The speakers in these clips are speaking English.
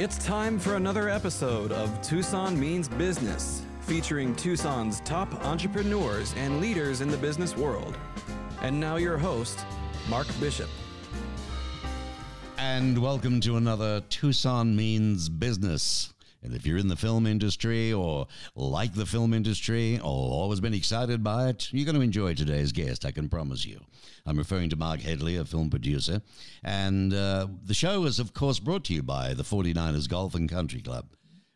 It's time for another episode of Tucson Means Business, featuring Tucson's top entrepreneurs and leaders in the business world. And now, your host, Mark Bishop. And welcome to another Tucson Means Business. And if you're in the film industry or like the film industry or always been excited by it, you're going to enjoy today's guest, I can promise you. I'm referring to Mark Headley, a film producer. And uh, the show is, of course, brought to you by the 49ers Golf and Country Club,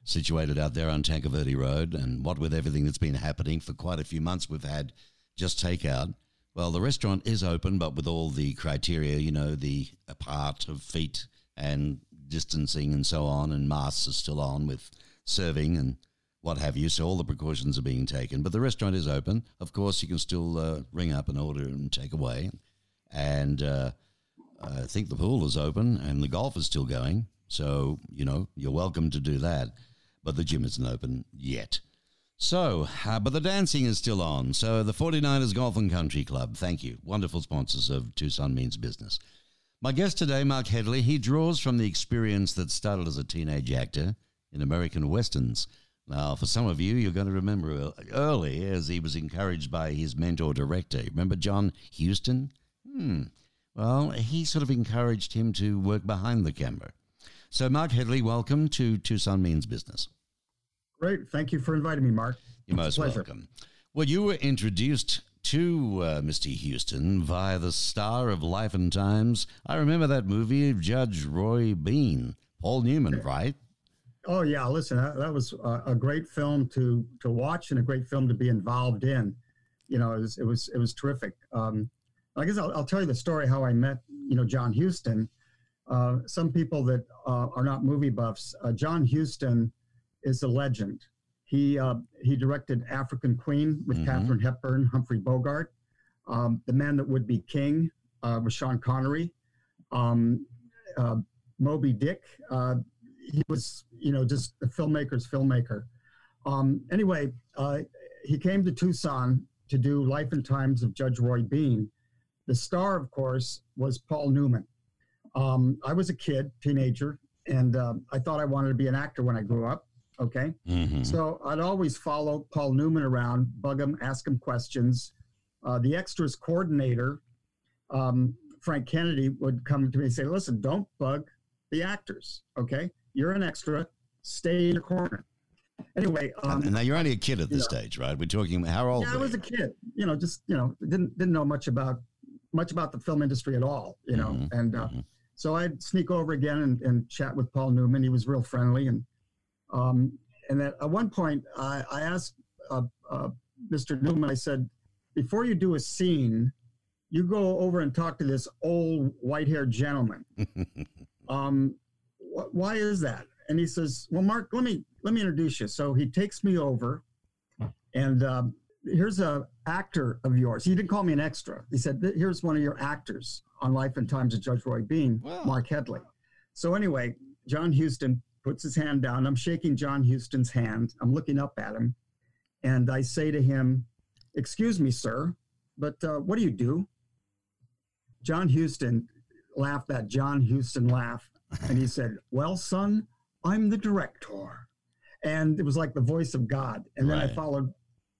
situated out there on Tanque Verde Road. And what with everything that's been happening for quite a few months, we've had just takeout. Well, the restaurant is open, but with all the criteria, you know, the apart of feet and distancing and so on, and masks are still on with serving and what have you. So all the precautions are being taken. But the restaurant is open. Of course, you can still uh, ring up and order and take away. And uh, I think the pool is open and the golf is still going. So, you know, you're welcome to do that. But the gym isn't open yet. So, uh, but the dancing is still on. So, the 49ers Golf and Country Club, thank you. Wonderful sponsors of Tucson Means Business. My guest today, Mark Headley, he draws from the experience that started as a teenage actor in American westerns. Now, for some of you, you're going to remember early as he was encouraged by his mentor director. Remember John Huston? Hmm. Well, he sort of encouraged him to work behind the camera. So, Mark Headley, welcome to Tucson Means Business. Great. Thank you for inviting me, Mark. You're most welcome. Well, you were introduced to uh, Mr. Huston via the star of Life and Times. I remember that movie Judge Roy Bean, Paul Newman, right? Oh yeah, listen, that, that was a, a, great film to to watch and a great film to be involved in. You know, it was it was, it was terrific. Um, I guess I'll, I'll, tell you the story how I met you know John Huston. Uh, some people that uh, are not movie buffs, uh, John Huston is a legend. He uh, he directed African Queen with mm-hmm. Katharine Hepburn, Humphrey Bogart, um, The Man That Would Be King uh, with Sean Connery, um, uh, Moby Dick. Uh, he was you know just a filmmaker's filmmaker. Um, anyway, uh, he came to Tucson to do Life and Times of Judge Roy Bean. The star, of course, was Paul Newman. Um, I was a kid, teenager, and uh, I thought I wanted to be an actor when I grew up. Okay. Mm-hmm. So I'd always follow Paul Newman around, bug him, ask him questions. Uh, the extras coordinator, um, Frank Kennedy, would come to me and say, listen, don't bug the actors. Okay. You're an extra. Stay in the corner. Anyway, um, and now you're only a kid at this stage, right? We're talking how old? Yeah, I was a kid. You know, just you know, didn't didn't know much about much about the film industry at all. You know, mm-hmm. and uh, mm-hmm. so I'd sneak over again and, and chat with Paul Newman. He was real friendly, and um, and at, at one point, I, I asked uh, uh, Mr. Newman, I said, before you do a scene, you go over and talk to this old white haired gentleman. um, wh- why is that? And he says, well, Mark, let me, let me introduce you. So he takes me over and um, here's a actor of yours. He didn't call me an extra. He said, here's one of your actors on Life and Times of Judge Roy Bean, wow. Mark Headley. So anyway, John Huston puts his hand down. I'm shaking John Huston's hand. I'm looking up at him. And I say to him, Excuse me, sir, but uh, what do you do? John Huston laughed that John Huston laugh. And he said, Well, son, I'm the director. And it was like the voice of God. And then right. I followed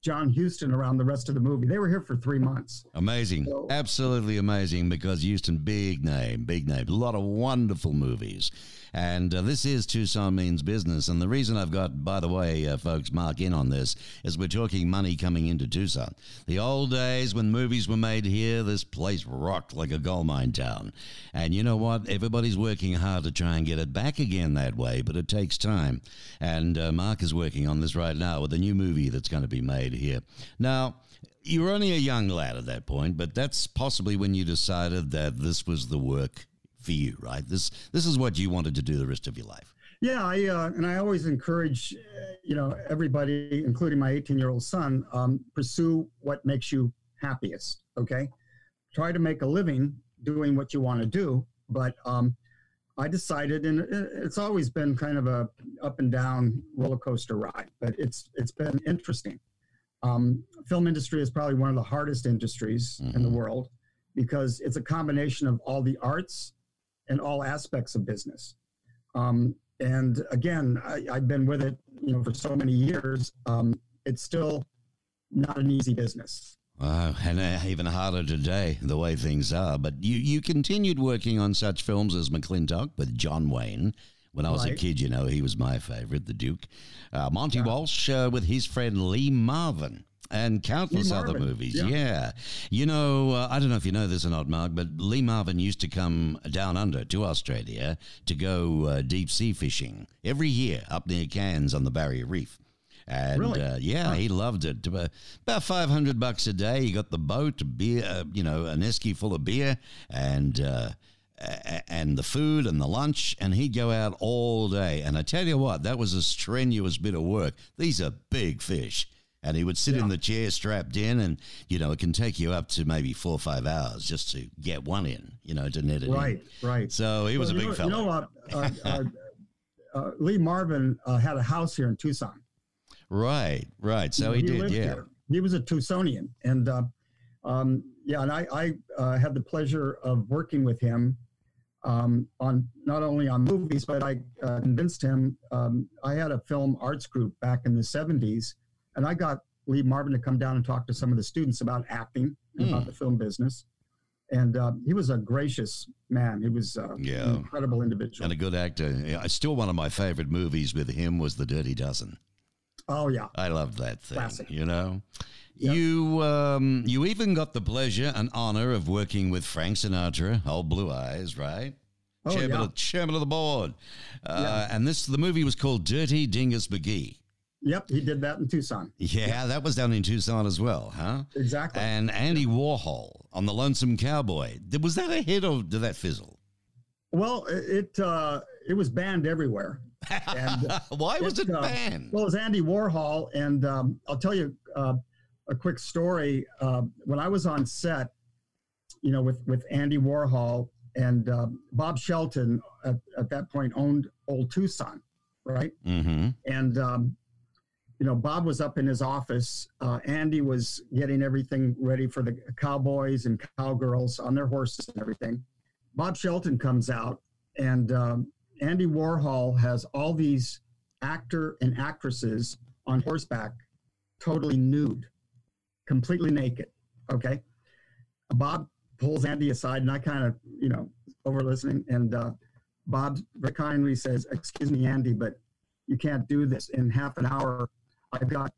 John Huston around the rest of the movie. They were here for three months. Amazing. So, Absolutely amazing because Huston, big name, big name. A lot of wonderful movies. And uh, this is Tucson Means Business. And the reason I've got, by the way, uh, folks, Mark in on this is we're talking money coming into Tucson. The old days when movies were made here, this place rocked like a gold mine town. And you know what? Everybody's working hard to try and get it back again that way, but it takes time. And uh, Mark is working on this right now with a new movie that's going to be made here. Now, you were only a young lad at that point, but that's possibly when you decided that this was the work for you, right? This this is what you wanted to do the rest of your life. Yeah, I uh, and I always encourage, uh, you know, everybody, including my 18 year old son, um, pursue what makes you happiest. Okay, try to make a living doing what you want to do. But um, I decided, and it's always been kind of a up and down roller coaster ride, but it's it's been interesting. Um, film industry is probably one of the hardest industries mm-hmm. in the mm-hmm. world because it's a combination of all the arts and all aspects of business. Um, and again, I, I've been with it, you know, for so many years. Um, it's still not an easy business. Wow, and uh, even harder today, the way things are. But you, you continued working on such films as McLintock with John Wayne. When I was a kid, you know, he was my favorite, the Duke. Uh, Monte Yeah. Walsh uh, with his friend Lee Marvin. And countless other movies. yeah. Yeah. You know, uh, I don't know if you know this or not, Mark, but Lee Marvin used to come down under to Australia to go uh, deep sea fishing every year up near Cairns on the Barrier Reef. And Really? uh, yeah, he loved it. About five hundred bucks a day. He got the boat, beer, uh, you know, an esky full of beer, and uh, and the food and the lunch, and he'd go out all day. And I tell you what, that was a strenuous bit of work. These are big fish. And he would sit in the chair strapped in, and you know it can take you up to maybe four or five hours just to get one in, you know, to net it Right, in. right. So he was Well, a you big know, fellow. You know, uh, uh, uh, Lee Marvin uh, had a house here in Tucson. right, right. So he, did, yeah. here. He was a Tucsonian, and uh, um, yeah, and I, I uh, had the pleasure of working with him um, on not only on movies, but I uh, convinced him. Um, I had a film arts group back in the '70s, and I got Lee Marvin to come down and talk to some of the students about acting, and Hmm. about the film business. And uh, he was a gracious man. He was uh, Yeah. an incredible individual. And a good actor. Yeah, Still, one of my favorite movies with him was The Dirty Dozen. oh yeah, I loved that thing. Classic. You know, Yep. you um, you even got the pleasure and honor of working with Frank Sinatra, old Blue Eyes, right? oh chairman, yeah. of, chairman of the board. Uh, Yeah. And this the movie was called Dirty Dingus McGee. Yep, he did that in Tucson. Yeah, that was down in Tucson as well, huh? Exactly. And Andy Warhol on the Lonesome Cowboy. Was that a hit or did that fizzle? Well, it it, uh, it was banned everywhere. And, Why was it, it uh, banned? Well, it was Andy Warhol, and um, I'll tell you uh, a quick story. Uh, when I was on set, you know, with with Andy Warhol and uh, Bob Shelton at, at that point owned Old Tucson, right? mm-hmm. And um, you know, Bob was up in his office. Uh, Andy was getting everything ready for the cowboys and cowgirls on their horses and everything. Bob Shelton comes out, and um, Andy Warhol has all these actor and actresses on horseback, totally nude, completely naked. Okay. Bob pulls Andy aside, and I kind of, you know, over listening, and uh, Bob very kindly says, "Excuse me, Andy, but you can't do this in half an hour. I've got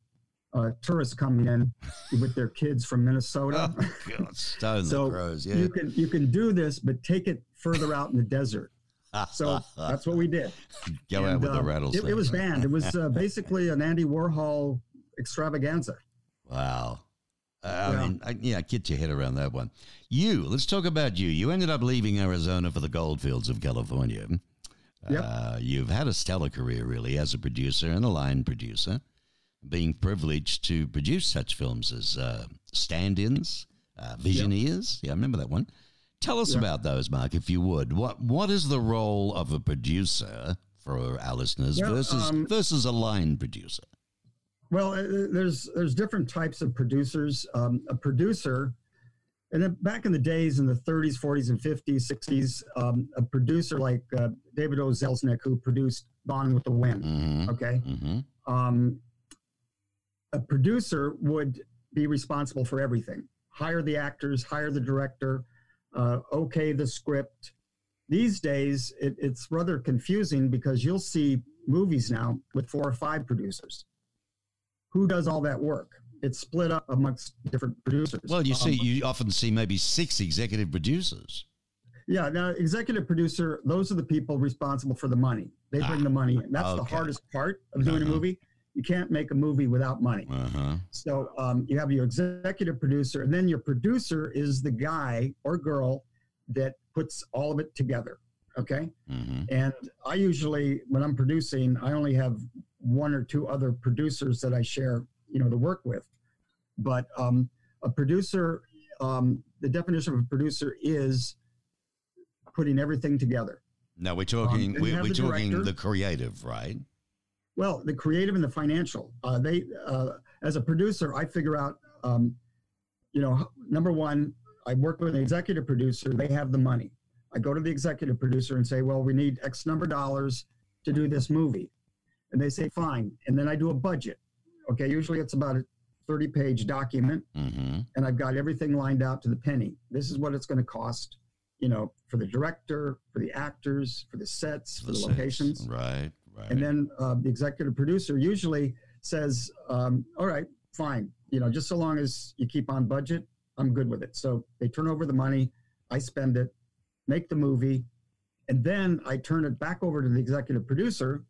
uh, tourists coming in with their kids from Minnesota, Oh, God, stone So the crows, yeah. you can you can do this, but take it further out in the desert." So that's what we did. Go out And, with the uh, rattlesnake. It, it was banned. It was uh, basically an Andy Warhol extravaganza. Wow. Uh, I Yeah. mean, I, yeah, get your head around that one. You, let's talk about you. You ended up leaving Arizona for the goldfields of California. Yep. Uh, you've had a stellar career, really, as a producer and a line producer, being privileged to produce such films as uh, Stand Ins, uh, Visioneers. Yeah, I remember that one. Tell us Yeah. about those, Mark, if you would. What What is the role of a producer for our listeners Yeah, versus um, versus a line producer? Well, uh, there's there's different types of producers. Um, a producer, and then back in the days in the 30s, 40s, and 50s, 60s, um, a producer like uh, David O. Selznick, who produced Gone with the Wind. Mm-hmm. Okay, Mm-hmm. um, a producer would be responsible for everything: hire the actors, hire the director, uh, okay the script. These days, it, it's rather confusing because you'll see movies now with four or five producers. Who does all that work? It's split up amongst different producers. Well, you Um, see, you often see maybe six executive producers. Yeah, now executive producer, those are the people responsible for the money. They bring Ah, the money in. That's the hardest part of doing Uh-huh. a movie. You can't make a movie without money. Uh huh. So um, you have your executive producer, and then your producer is the guy or girl that puts all of it together. Okay. hmm And I usually, when I'm producing, I only have one or two other producers that I share, you know, to work with. But um, a producer, um, the definition of a producer is putting everything together. Now we're talking. then we're we're the talking director. the creative, right? Well, the creative and the financial. Uh, they, uh, as a producer, I figure out, um, you know, number one, I work with an executive producer. They have the money. I go to the executive producer and say, well, we need X number of dollars to do this movie. And they say, fine. And then I do a budget. Okay, usually it's about a 30 page document, Mm-hmm. and I've got everything lined out to the penny. This is what it's going to cost, you know, for the director, for the actors, for the sets, for the, locations. Right, right. And then uh, the executive producer usually says, um, all right, fine. You know, just so long as you keep on budget, I'm good with it. So they turn over the money, I spend it, make the movie, and then I turn it back over to the executive producer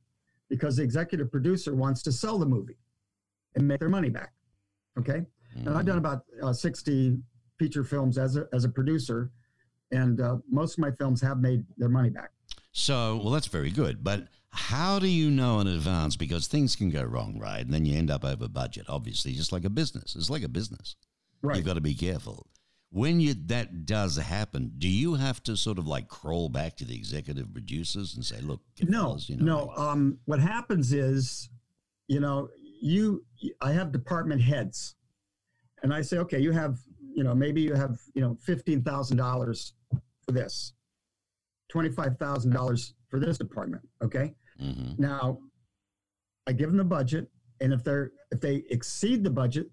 because the executive producer wants to sell the movie and make their money back. Okay. And I've done about uh, 60 feature films as a, as a producer, and uh, most of my films have made their money back. So, well, that's very good. But how do you know in advance? Because things can go wrong, right? And then you end up over budget, obviously, just like a business. It's like a business. Right. You've got to be careful. When you that does happen, do you have to sort of like crawl back to the executive producers and say, "Look, no, fellas, you know, no. Um, what happens is, you know, you, I have department heads, and I say, okay, you have, you know, maybe you have, you know, fifteen thousand dollars for this, twenty five thousand dollars for this department. Okay, Mhm. now, I give them the budget, and if they're if they exceed the budget,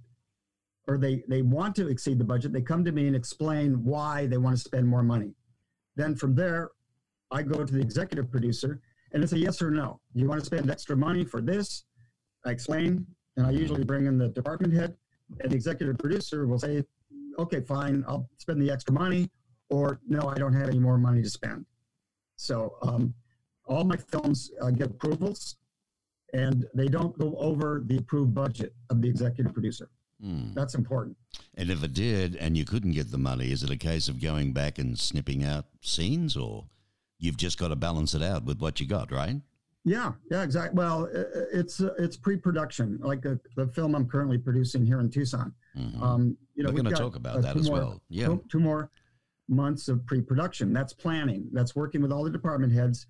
or they they want to exceed the budget, they come to me and explain why they want to spend more money. Then from there, I go to the executive producer, and it's a yes or no. You want to spend extra money for this? I explain, and I usually bring in the department head, and the executive producer will say, "Okay, fine, I'll spend the extra money," or "No, I don't have any more money to spend." So um, all my films uh, get approvals, and they don't go over the approved budget of the executive producer. Hmm. That's important. And if it did, and you couldn't get the money, is it a case of going back and snipping out scenes, or you've just got to balance it out with what you got, right? Yeah, yeah, exactly. Well, it's uh, it's pre-production, like uh the film I'm currently producing here in Tucson. Mhm. Um, you know, We're going to talk about uh, that as more- well. Yeah. two, two more months of pre-production. That's planning. That's working with all the department heads,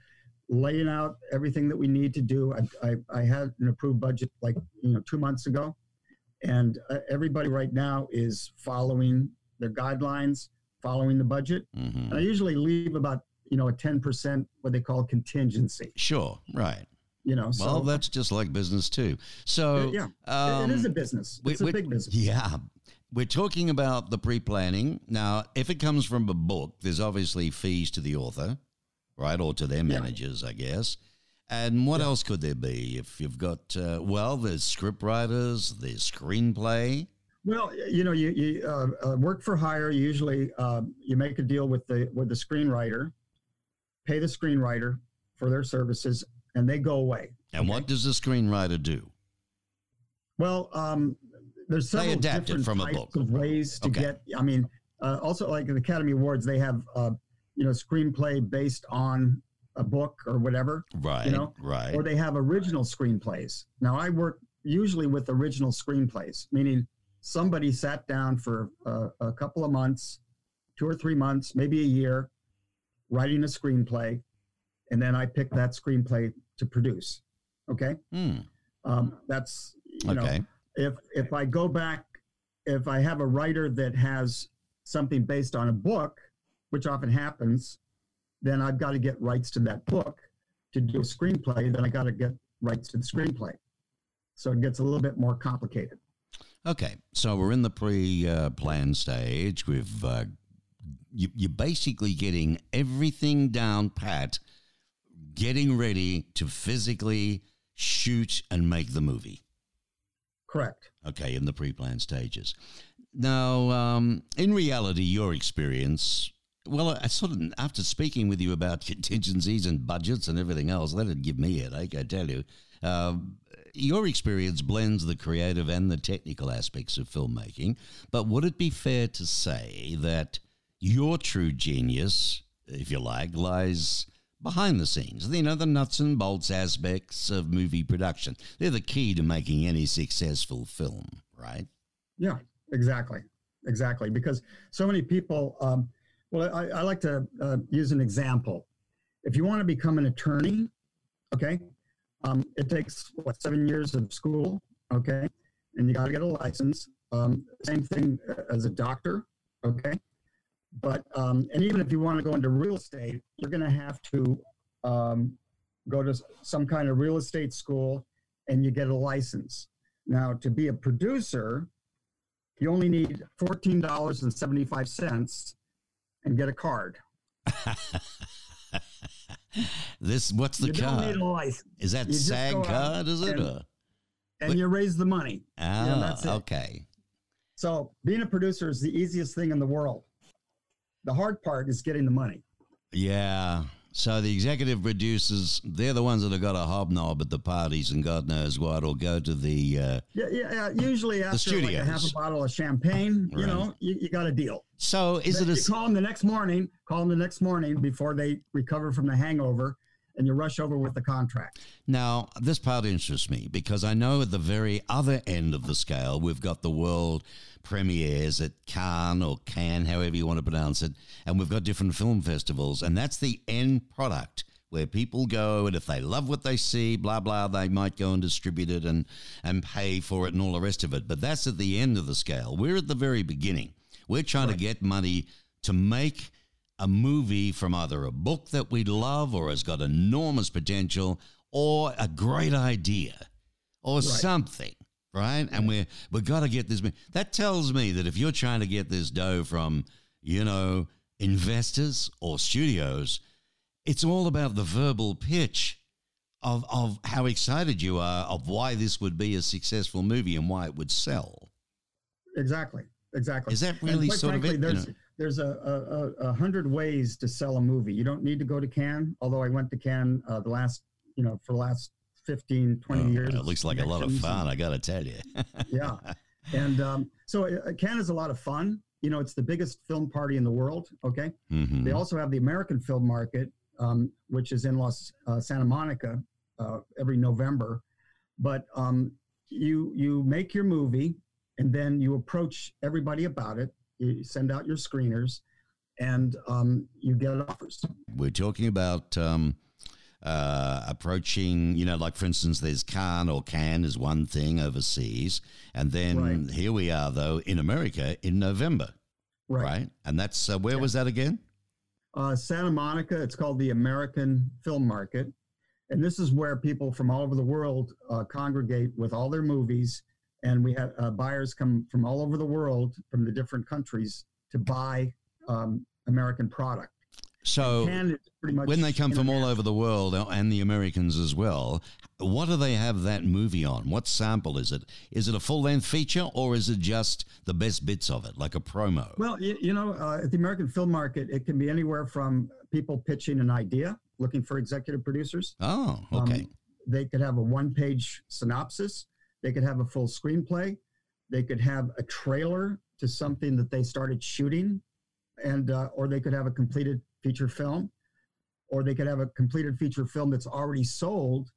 laying out everything that we need to do. I, I, I had an approved budget like you know two months ago, and uh, everybody right now is following their guidelines, following the budget. Mhm. And I usually leave about you know a ten percent what they call contingency. Sure, right. You know, so well, that's just like business too. So, yeah, um, it is a business. we- a big business. Yeah. We're talking about the pre planning. Now, if it comes from a book, there's obviously fees to the author, right? Or to their Yeah. managers, I guess. And what else could there be? If you've got, uh, well, there's script writers, there's screenplay. Well, you know, you, you uh, uh, work for hire. You usually uh, you make a deal with the with the screenwriter, pay the screenwriter for their services, and they go away. And what does the screenwriter do? Well, um, there's They several different types book. of ways to Okay. get. I mean, uh, also like the Academy Awards, they have uh, you know screenplay based on a book or whatever, Right, You know, right. or they have original screenplays. Now, I work usually with original screenplays, meaning somebody sat down for a, a couple of months, two or three months, maybe a year, writing a screenplay, and then I pick that screenplay to produce. Okay, Hmm, um, that's you know if if I go back, if I have a writer that has something based on a book, which often happens, then I've got to get rights to that book to do a screenplay. Then I got to get rights to the screenplay. So it gets a little bit more complicated. Okay, so we're in the pre-plan stage. We've uh, you, you're basically getting everything down pat, getting ready to physically shoot and make the movie. Correct. Okay, in the pre-plan stages. Now, um, in reality, your experience. Well, I sort of after speaking with you about contingencies and budgets and everything else, that'd give me a headache. I tell you. Um, your experience blends the creative and the technical aspects of filmmaking, but would it be fair to say that your true genius, if you like, lies behind the scenes? You know, the nuts and bolts aspects of movie production. They're the key to making any successful film, right? Yeah, exactly. Exactly. Because so many people, um, well, I, I like to uh, use an example. If you want to become an attorney, okay, um, it takes what seven years of school, okay, and you got to get a license. Um, same thing as a doctor, okay. But um, and even if you want to go into real estate, you're going to have to um, go to some kind of real estate school, and you get a license. Now, to be a producer, you only need $14.75 and get a card. this what's the you card? don't need a license. Is that You SAG card? Is it? and- or- And you raise the money. Ah, okay. So being a producer is the easiest thing in the world. The hard part is getting the money. Yeah. So the executive producers, they're the ones that have got a hobnob at the parties and God knows what, or go to the. Uh, Yeah, yeah, yeah. Usually after like a half a bottle of champagne, you know, you, you got a deal. so is it a. you call them the next morning, call them the next morning before they recover from the hangover, and you rush over with the contract. Now, this part interests me because I know at the very other end of the scale, we've got the world premieres at Cannes or Cannes, however you want to pronounce it, and we've got different film festivals, and that's the end product where people go and if they love what they see, blah blah, they might go and distribute it and and pay for it and all the rest of it. But that's at the end of the scale. We're at the very beginning. We're trying to get money to make a movie from either a book that we love or has got enormous potential or a great idea or something, right? And we're we've got to get this. That tells me that if you're trying to get this dough from, you know, investors or studios, it's all about the verbal pitch of of how excited you are of why this would be a successful movie and why it would sell. Exactly. Exactly. Is that really quite sort frankly, of it? You There's, know? there's a, a, a, a hundred ways to sell a movie. You don't need to go to Cannes, although I went to Cannes uh, the last, you know, for the last 15, 20 Oh, years. It looks like a lot of fun, I got to tell you. yeah. And um, so uh, Cannes is a lot of fun. You know, it's the biggest film party in the world. Okay. Mhm. They also have the American film market, um, which is in Los uh, Santa Monica uh, every November. But um, you you make your movie, and then you approach everybody about it. You send out your screeners, and um, you get offers. We're talking about um, uh, approaching, you know, like for instance, there's Cannes or can is one thing overseas. And then Right. here we are, though, in America in November, right? And that's, uh, where Yeah. was that again? Uh, Santa Monica, it's called the American Film Market. And this is where people from all over the world uh, congregate with all their movies. And we have uh, buyers come from all over the world, from the different countries, to buy um, American product. So Cannes is pretty much when they come from all over the world uh, and the Americans as well, what do they have that movie on? What sample is it? Is it a full length feature or is it just the best bits of it, like a promo? Well, you, you know, uh, at the American film market, it can be anywhere from people pitching an idea, looking for executive producers. oh, Um, okay. they could have a one page synopsis, they could have a full screenplay, they could have a trailer to something that they started shooting, and uh, or they could have a completed feature film, or they could have a completed feature film that's already sold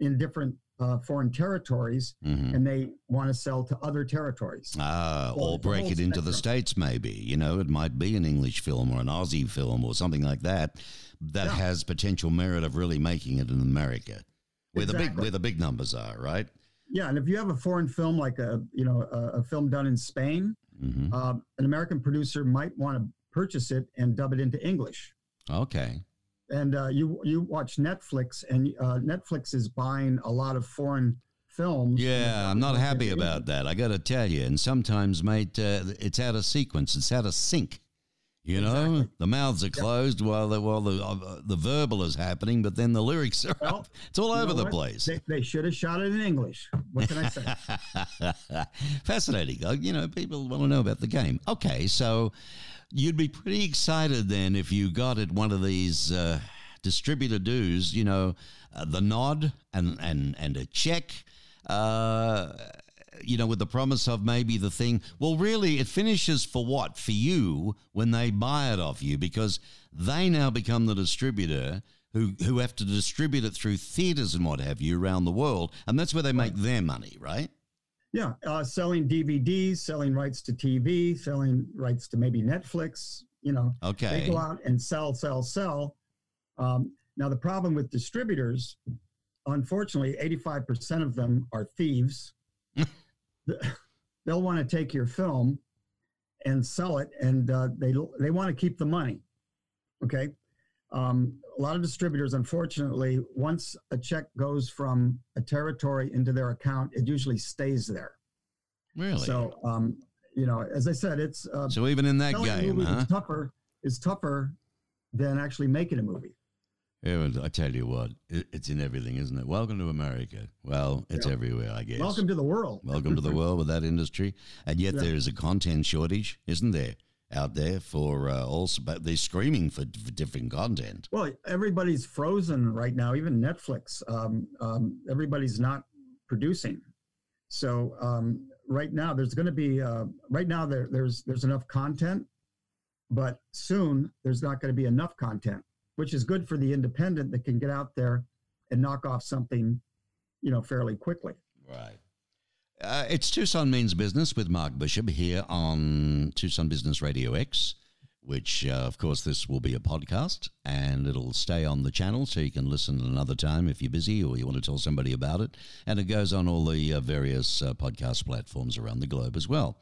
in different uh, foreign territories, Mhm. and they want to sell to other territories. Ah, or break it into the states, maybe. You know, it might be an English film or an Aussie film or something like that that Yeah. has potential merit of really making it in America, where the big where the big numbers are, right? Yeah, and if you have a foreign film like a you know a, a film done in Spain, hmm uh, an American producer might want to purchase it and dub it into English. Okay. and uh, you you watch Netflix, and uh, Netflix is buying a lot of foreign films. Yeah, I'm not happy about that. I got to tell you. And sometimes, mate, uh, it's out of sequence. It's out of sync. You know, Exactly. the mouths are closed while the while the uh, the verbal is happening, but then the lyrics are Well, up. It's all over the what? place. They, they should have shot it in English. What can I say? Fascinating. Uh, You know, people want to know about the game. Okay, so you'd be pretty excited then if you got at one of these uh, distributor dues, you know, uh, the nod and, and, and a check, uh, you know, with the promise of maybe the thing. Well, really, it finishes for what? For you when they buy it off you because they now become the distributor. Who, who have to distribute it through theaters and what have you around the world, and that's where they make their money, right? Yeah, uh, selling DVDs, selling rights to TV, selling rights to maybe Netflix. You know, Okay. they go out and sell, sell, sell. Um, now the problem with distributors, unfortunately, eighty-five percent of them are thieves. They'll want to take your film and sell it, and uh, they they want to keep the money. Okay, um, a lot of distributors, unfortunately, once a check goes from a territory into their account, it usually stays there. Really? So, um, you know, as I said, it's uh, So even in that game, huh? is tougher is tougher than actually making a movie. Yeah, I tell you what, it's in everything, isn't it? Welcome to America. Well, it's Yeah. everywhere, I guess. Welcome to the world. Welcome to the world with that industry. And yet Yeah. there is a content shortage, isn't there, out there for uh, also, but they're screaming for, for different content. Well, everybody's frozen right now. Even Netflix, um, um, everybody's not producing. So um, right now, there's going to be uh, right now there, there's there's enough content, but soon there's not going to be enough content, which is good for the independent that can get out there and knock off something, you know, fairly quickly. Right. Uh, it's Tucson Means Business with Mark Bishop here on Tucson Business Radio X, which, uh, of course, this will be a podcast and it'll stay on the channel so you can listen another time if you're busy or you want to tell somebody about it. And it goes on all the uh, various uh, podcast platforms around the globe as well.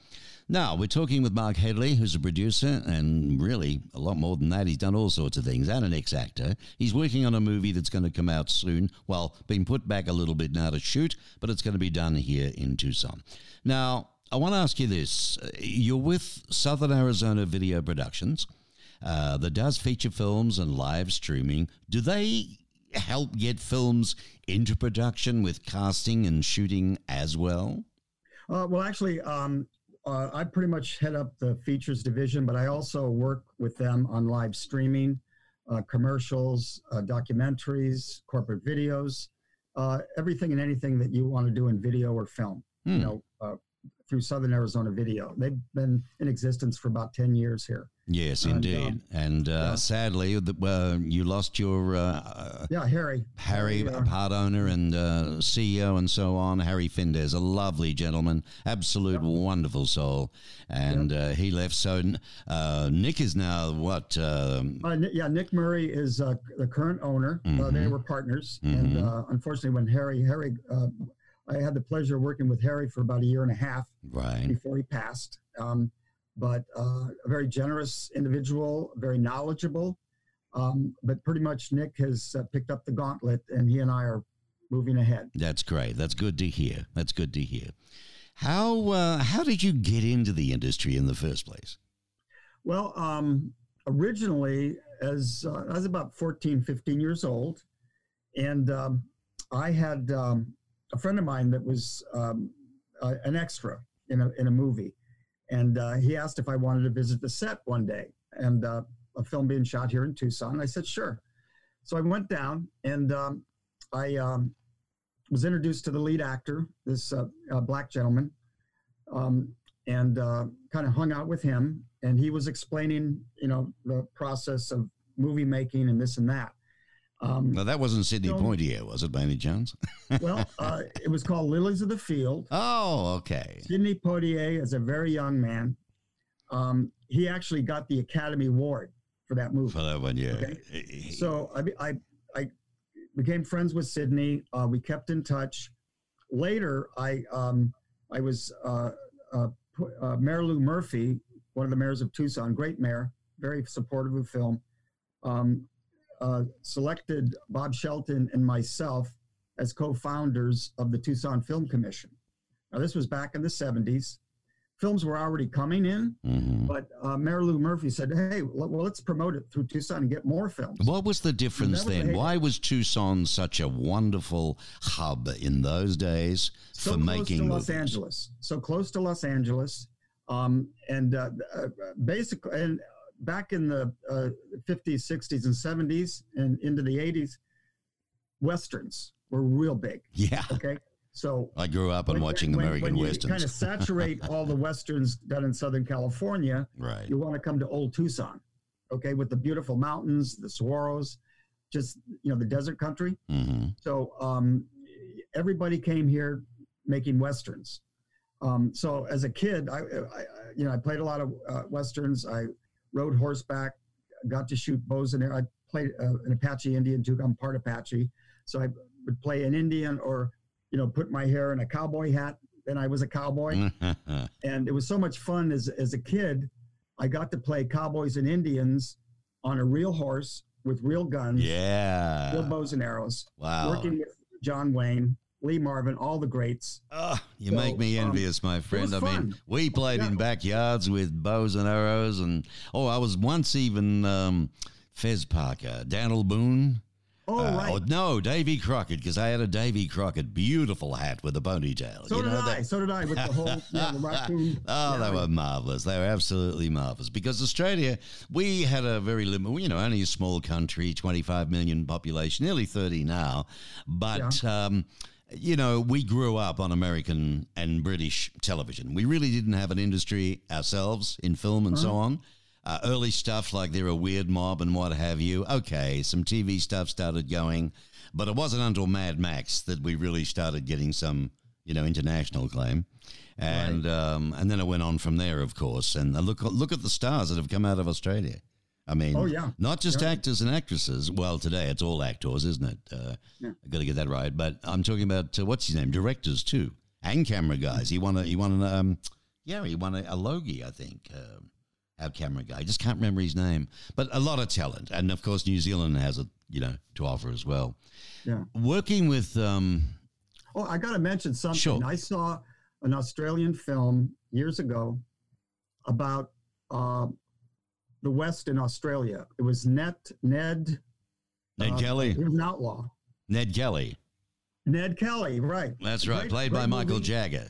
Now, we're talking with Mark Headley, who's a producer, and really a lot more than that. He's done all sorts of things and an ex actor. He's working on a movie that's going to come out soon. Well, being put back a little bit now to shoot, but it's going to be done here in Tucson. Now, I want to ask you this. You're with Southern Arizona Video Productions uh, that does feature films and live streaming. Do they help get films into production with casting and shooting as well? Uh, well, actually, um, uh, I pretty much head up the features division, but I also work with them on live streaming, uh, commercials, uh, documentaries, corporate videos, uh, everything and anything that you want to do in video or film. Hmm. You know, uh, through Southern Arizona Video, they've been in existence for about ten years here. Yes, And, indeed. um, and uh, yeah. sadly, the, uh, you lost your uh, uh, Yeah, Harry. Harry, uh, part owner and uh, CEO and so on. Harry Finders, a lovely gentleman, absolute wonderful soul. And uh, he left. So uh, Nick is now what? Um, yeah, Nick Murray is uh, the current owner. Uh, they were partners, and Mhm. uh, unfortunately, when Harry Harry, uh, I had the pleasure of working with Harry for about a year and a half. right. before he passed. Um, but uh, a very generous individual, very knowledgeable. Um, but pretty much Nick has uh, picked up the gauntlet, and he and I are moving ahead. That's great. That's good to hear. That's good to hear. How uh, how did you get into the industry in the first place? Well, um, originally, as uh, I was about 14, 15 years old, and um, I had um, a friend of mine that was um, uh, an extra in a, in a movie. And uh, he asked if I wanted to visit the set one day and uh, a film being shot here in Tucson. I said, sure. So I went down and um, I um, was introduced to the lead actor, this uh, black gentleman, um, and uh, kind of hung out with him. And he was explaining, you know, the process of movie making and this and that. Um, No, that wasn't Sidney No. Poitier, was it, by any chance? well, uh, it was called Lilies of the Field. oh, okay. Sidney Poitier, as a very young man, um, he actually got the Academy Award for that movie. For that one, yeah. Okay. So I, I, I became friends with Sidney. Uh, we kept in touch. Later, I, um, I was uh, uh, uh, Mayor Lew Murphy, one of the mayors of Tucson, great mayor, very supportive of film. Um, uh, selected Bob Shelton and myself as co-founders of the Tucson Film Commission. Now, this was back in the 70s. Films were already coming in, Mhm. but uh, Mayor Lew Murphy said, "Hey, well, let's promote it through Tucson and get more films." What was the difference then? the- Why was Tucson such a wonderful hub in those days so for close making movies? Los Angeles, so close to Los Angeles, um, and uh, uh, basically, and back in the uh, 50s, 60s, and 70s, and into the 80s, westerns were real big. Yeah, Okay, so I grew up on watching American when you westerns. kind of saturate all the westerns done in Southern California, right. you want to come to Old Tucson, okay, with the beautiful mountains, the saguaros, just you know the desert country. hmm So um, everybody came here making westerns. Um, so as a kid, I, I, I you know I played a lot of uh, westerns. I rode horseback, got to shoot bows and arrows. I played uh, an Apache Indian too. I'm part Apache, so I would play an Indian or you know put my hair in a cowboy hat. Then I was a cowboy, and it was so much fun as as a kid. I got to play cowboys and Indians on a real horse with real guns, Yeah. real bows and arrows, Wow. working with John Wayne, Lee Marvin, all the greats. Oh, you So, make me um, envious, my friend. I mean, we played in backyards with bows and arrows, and oh, I was once even um, Fess Parker, Daniel Boone. Oh, Uh, right. oh, no, Davy Crockett, because I had a Davy Crockett beautiful hat with a ponytail. so you did know I. that- So did I with the whole yeah, the raccoon. Oh, yeah, they were marvelous. They were absolutely marvelous because Australia, we had a very limited, you know, only a small country, 25 million population, nearly 30 now. But, um, you know, we grew up on American and British television. We really didn't have an industry ourselves in film and so on. Uh, early stuff like they're a weird mob and what have you. Okay, some TV stuff started going, but it wasn't until Mad Max that we really started getting some, you know, international claim, and um, and then it went on from there, of course. And look look at the stars that have come out of Australia. I mean, Oh, yeah. not just Yeah. actors and actresses. Well, today it's all actors, isn't it? Uh, Yeah. I got to get that right. But I'm talking about uh, what's his name, directors too, and camera guys. He won a he won an um, yeah, he won a, a Logie, I think. Um, our camera guy, I just can't remember his name, but a lot of talent, and of course New Zealand has it, you know, to offer as well. Yeah. Working with um, Oh, I got to mention something. Sure. I saw an Australian film years ago about uh, the West in Australia. It was Ned Ned. Ned uh, Kelly, He was an outlaw. Ned Kelly. Ned Kelly, right? That's right, Great- played by great Michael movie. Jagger.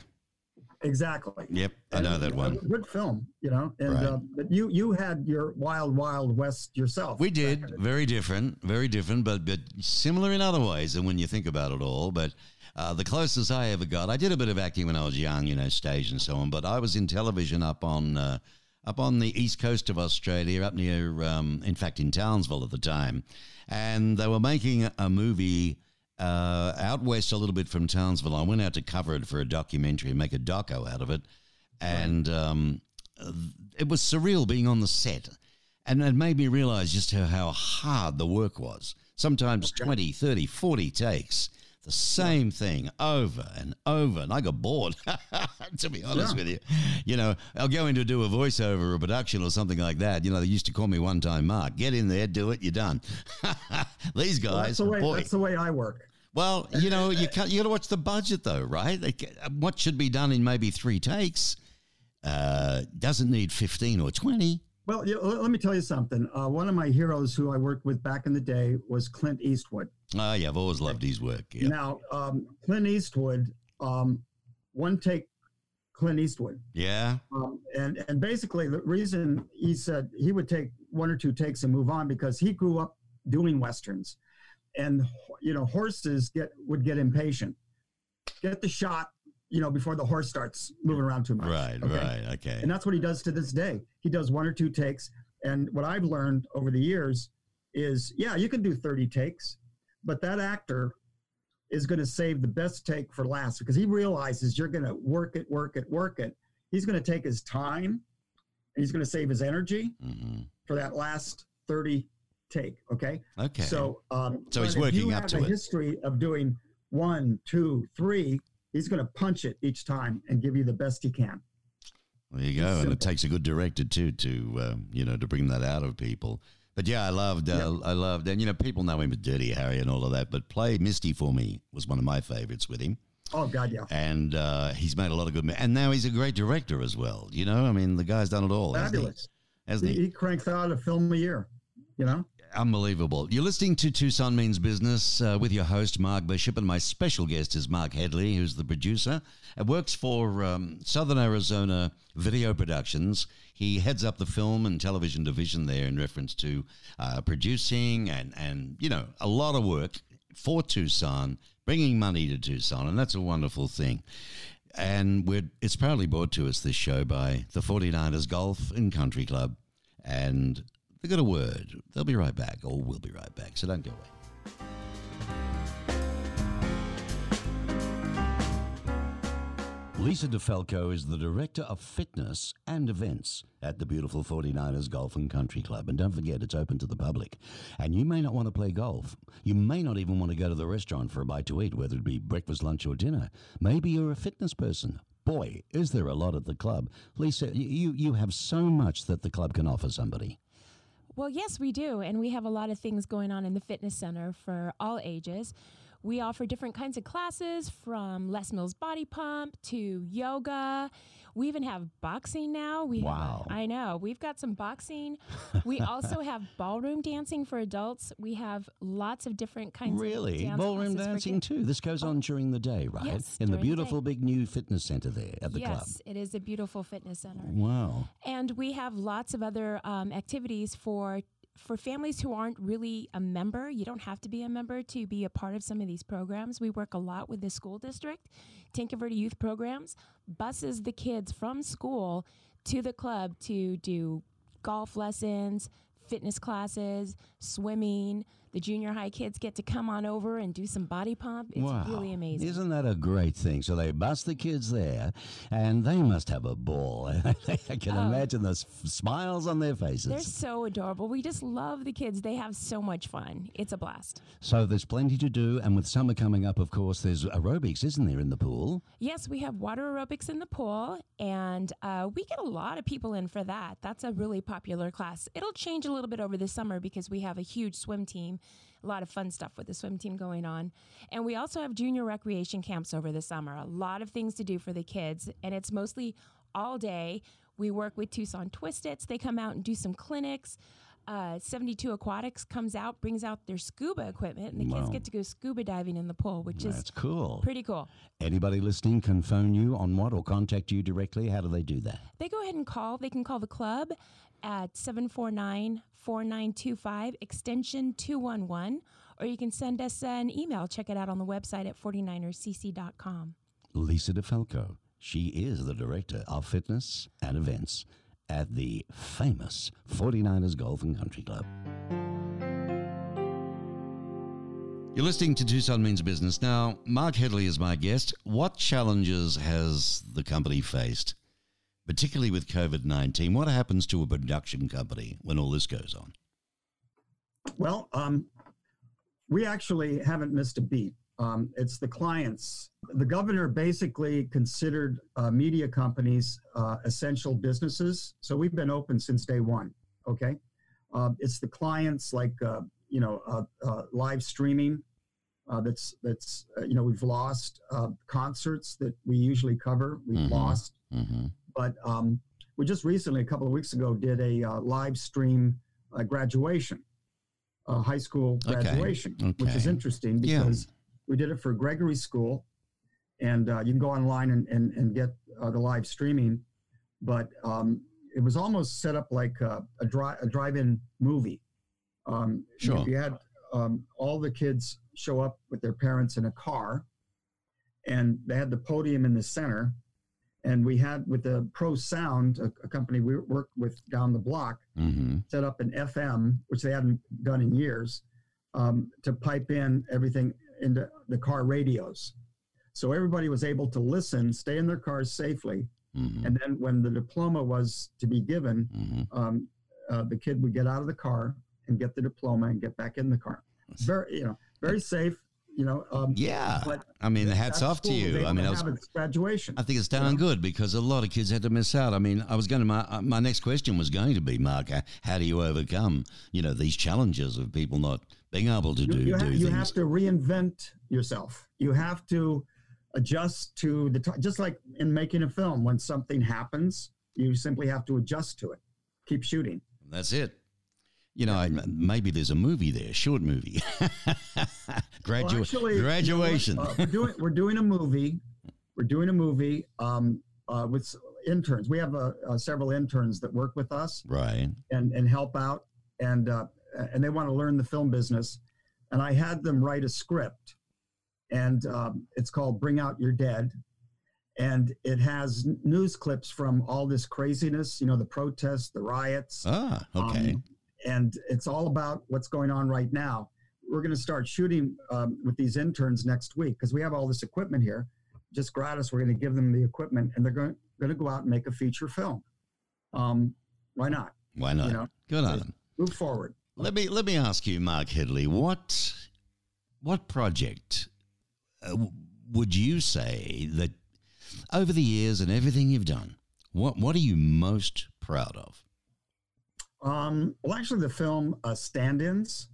Exactly. Yep, I And know that one. Good film, you know. And Right. uh, but you you had your Wild Wild West yourself. We did very different, very different, but but similar in other ways. And when you think about it all, but uh, the closest I ever got, I did a bit of acting when I was young, you know, stage and so on. But I was in television up on uh, up on the east coast of Australia, up near, um, in fact, in Townsville at the time, and they were making a movie. Uh, out west a little bit from Townsville, I went out to cover it for a documentary and make a doco out of it, and um, it was surreal being on the set. And it made me realize just how, how hard the work was. Sometimes 20, 30, 40 takes, the same thing over and over. And I got bored, to be honest Yeah. with you. You know, I'll go in to do a voiceover or a production or something like that. You know, they used to call me one time, Mark, get in there, do it, you're done. These Well, guys, that's the way. boy. That's the way I work. Well, you know, you can't, you got to watch the budget though, right? They, ca- what should be done in maybe three takes uh, doesn't need fifteen or twenty. Well, let let me tell you something. Uh, one of my heroes who I worked with back in the day was Clint Eastwood. Oh yeah, I've always loved his work. Yeah, Now, um, Clint Eastwood, um, one take Clint Eastwood. yeah, Um, and and basically the reason he said he would take one or two takes and move on because he grew up doing westerns, and you know horses get would get impatient, get the shot, you know before the horse starts moving around too much. right, okay? right, okay. And that's what he does to this day. He does one or two takes, and what I've learned over the years is, yeah, you can do thirty takes, but that actor is going to save the best take for last because he realizes you're going to work it, work it, work it. He's going to take his time and he's going to save his energy hmm for that last 30 take. Okay. Okay. So, um, So he's working you up have to a it. history of doing one, two, three. He's going to punch it each time and give you the best he can. there you go, and simple. it takes a good director too to um, you know to bring that out of people. But yeah, I loved, uh, I loved, and you know, people know him as Dirty Harry and all of that. But Play Misty for me was one of my favorites with him. Oh God, yeah. and uh, he's made a lot of good. And now he's a great director as well. You know, I mean, the guy's done it all. hasn't he? Fabulous. Hasn't He, he? he cranks out a film a year. You know. Unbelievable. You're listening to Tucson Means Business uh, with your host, Mark Bishop, and my special guest is Mark Headley, who's the producer. It works for um, Southern Arizona Video Productions. He heads up the film and television division there in reference to uh, producing and, and, you know, a lot of work for Tucson, bringing money to Tucson, and that's a wonderful thing. And it's proudly brought to us, this show, by the 49ers Golf and Country Club. And they got a word. They'll be right back, or we'll be right back, so don't go away. Lisa DeFalco is the Director of Fitness and Events at the beautiful 49ers Golf and Country Club. And don't forget, it's open to the public. And you may not want to play golf. You may not even want to go to the restaurant for a bite to eat, whether it be breakfast, lunch, or dinner. Maybe you're a fitness person. Boy, is there a lot at the club. Lisa, you, you have so much that the club can offer somebody. Well, yes, we do. And we have a lot of things going on in the fitness center for all ages. We offer different kinds of classes from Les Mills Body Pump to yoga. We even have boxing now. We Wow. Have, I know. We've got some boxing. We also have ballroom dancing for adults. We have lots of different kinds of Really? Ballroom dancing too. This goes on during the day, right? Yes, In the during the beautiful big new fitness center there at the club. yes, it is a beautiful fitness center. Wow. And we have lots of other um, activities for for families who aren't really a member. You don't have to be a member to be a part of some of these programs. We work a lot with the school district, Tanque Verde Youth Programs, buses the kids from school to the club to do golf lessons, fitness classes, swimming. The junior high kids get to come on over and do some body pump. It's wow. really amazing. Isn't that a great thing? So they bust the kids there, and they must have a ball. I can Oh. imagine the smiles on their faces. They're so adorable. We just love the kids. They have so much fun. It's a blast. So there's plenty to do, and with summer coming up, of course, there's aerobics, isn't there, in the pool? Yes, we have water aerobics in the pool, and uh, we get a lot of people in for that. That's a really popular class. It'll change a little bit over the summer because we have a huge swim team, a lot of fun stuff with the swim team going on. And we also have junior recreation camps over the summer, a lot of things to do for the kids, and it's mostly all day. We work with Tucson Twistits, they come out and do some clinics. Uh, 72 Aquatics comes out, brings out their scuba equipment, and the kids get to go scuba diving in the pool, which is That's cool. pretty cool. Anybody listening can phone you on what or contact you directly. How do they do that? they go ahead and call. They can call the club at 749 4925, extension 211, or you can send us an email. Check it out on the website at 49ercc.com. Lisa DeFalco. She is the director of fitness and events at the famous 49ers Golf and Country Club. You're listening to Tucson Means Business. Now, Mark Headley is my guest. What challenges has the company faced, particularly with COVID 19? What happens to a production company when all this goes on? Well, um, we actually haven't missed a beat. Um, it's the clients. The governor basically considered uh, media companies uh, essential businesses. So we've been open since day one. Okay. Uh, it's the clients like, uh, you know, uh, uh, live streaming. Uh, that's that's uh, you know we've lost uh, concerts that we usually cover. We've Mhm. lost Mm-hmm. But um, we just recently, a couple of weeks ago, did a uh, live stream uh, graduation, uh, high school Okay, graduation, which is okay. interesting Yeah. because we did it for Gregory School, and uh, you can go online and, and, and get uh, the live streaming, but um, it was almost set up like a, a, dri- a drive-in movie. Um, Sure. You had um, all the kids show up with their parents in a car, and they had the podium in the center, and we had with the Pro Sound, a, a company we worked with down the block, Mm-hmm. set up an FM, which they hadn't done in years, um, to pipe in everything into the car radios. So everybody was able to listen, stay in their cars safely, Mm-hmm. and then when the diploma was to be given, Mm-hmm. um, uh, the kid would get out of the car and get the diploma and get back in the car. Very, you know, very safe. You know, um, Yeah. but I mean, hats off to you. I mean, I was graduation. I think it's darn good because a lot of kids had to miss out. I mean, I was going to my uh, my next question was going to be, Mark, uh, how do you overcome you know these challenges of people not being able to do you, you, do ha- you have to reinvent yourself. You have to adjust to the t- just like in making a film. When something happens, you simply have to adjust to it. Keep shooting. That's it. You know, maybe there's a movie there, short movie. Gradu- Well, actually, you know graduation. Uh, we're doing we're doing a movie. We're doing a movie um, uh, with interns. We have uh, uh, several interns that work with us right. and and help out, and uh, and they want to learn the film business. And I had them write a script, and um, it's called "Bring Out Your Dead," and it has news clips from all this craziness. You know, the protests, the riots. Ah, okay. Um, and it's all about what's going on right now. We're going to start shooting um, with these interns next week because we have all this equipment here, just gratis. We're going to give them the equipment, and they're going going to go out and make a feature film. Um, why not? Why not? you know, Good on them. Move forward. Let me let me ask you, Mark Headley, what what project uh, would you say that over the years and everything you've done, what what are you most proud of? Um, well, actually, the film uh, Stand-ins,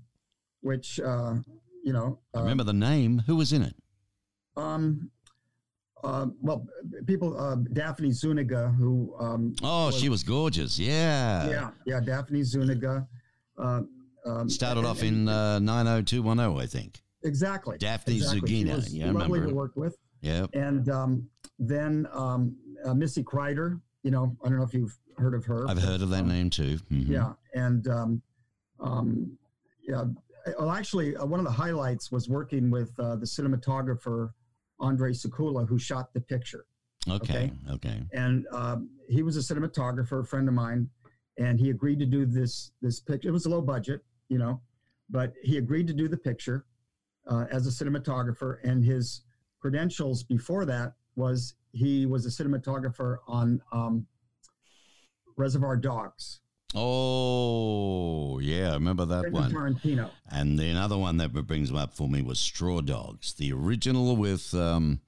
which uh, you know, I uh, remember the name. Who was in it? um, uh, well, people, uh, Daphne Zuniga, who um, Oh, she was gorgeous. Yeah. yeah, yeah, Daphne Zuniga. Uh, um, Started and- off in uh, 90210, I think. exactly Daphne exactly. Zuniga. Yeah, I lovely to work with. Yeah. And um, then um, uh, Missy Crider. You know, I don't know if you've heard of her. I've heard of that um, name too. Mhm. Yeah, and um, um, yeah. Well, actually, uh, one of the highlights was working with uh, the cinematographer Andre Sekula, who shot the picture. Okay. Okay. Okay. And um, he was a cinematographer, a friend of mine, and he agreed to do this this picture. It was a low budget, you know, but he agreed to do the picture uh, as a cinematographer. And his credentials before that was he was a cinematographer on um, Reservoir Dogs. Oh, yeah. I remember that Quentin one. Tarantino. And the another one that brings them up for me was Straw Dogs, the original with, um,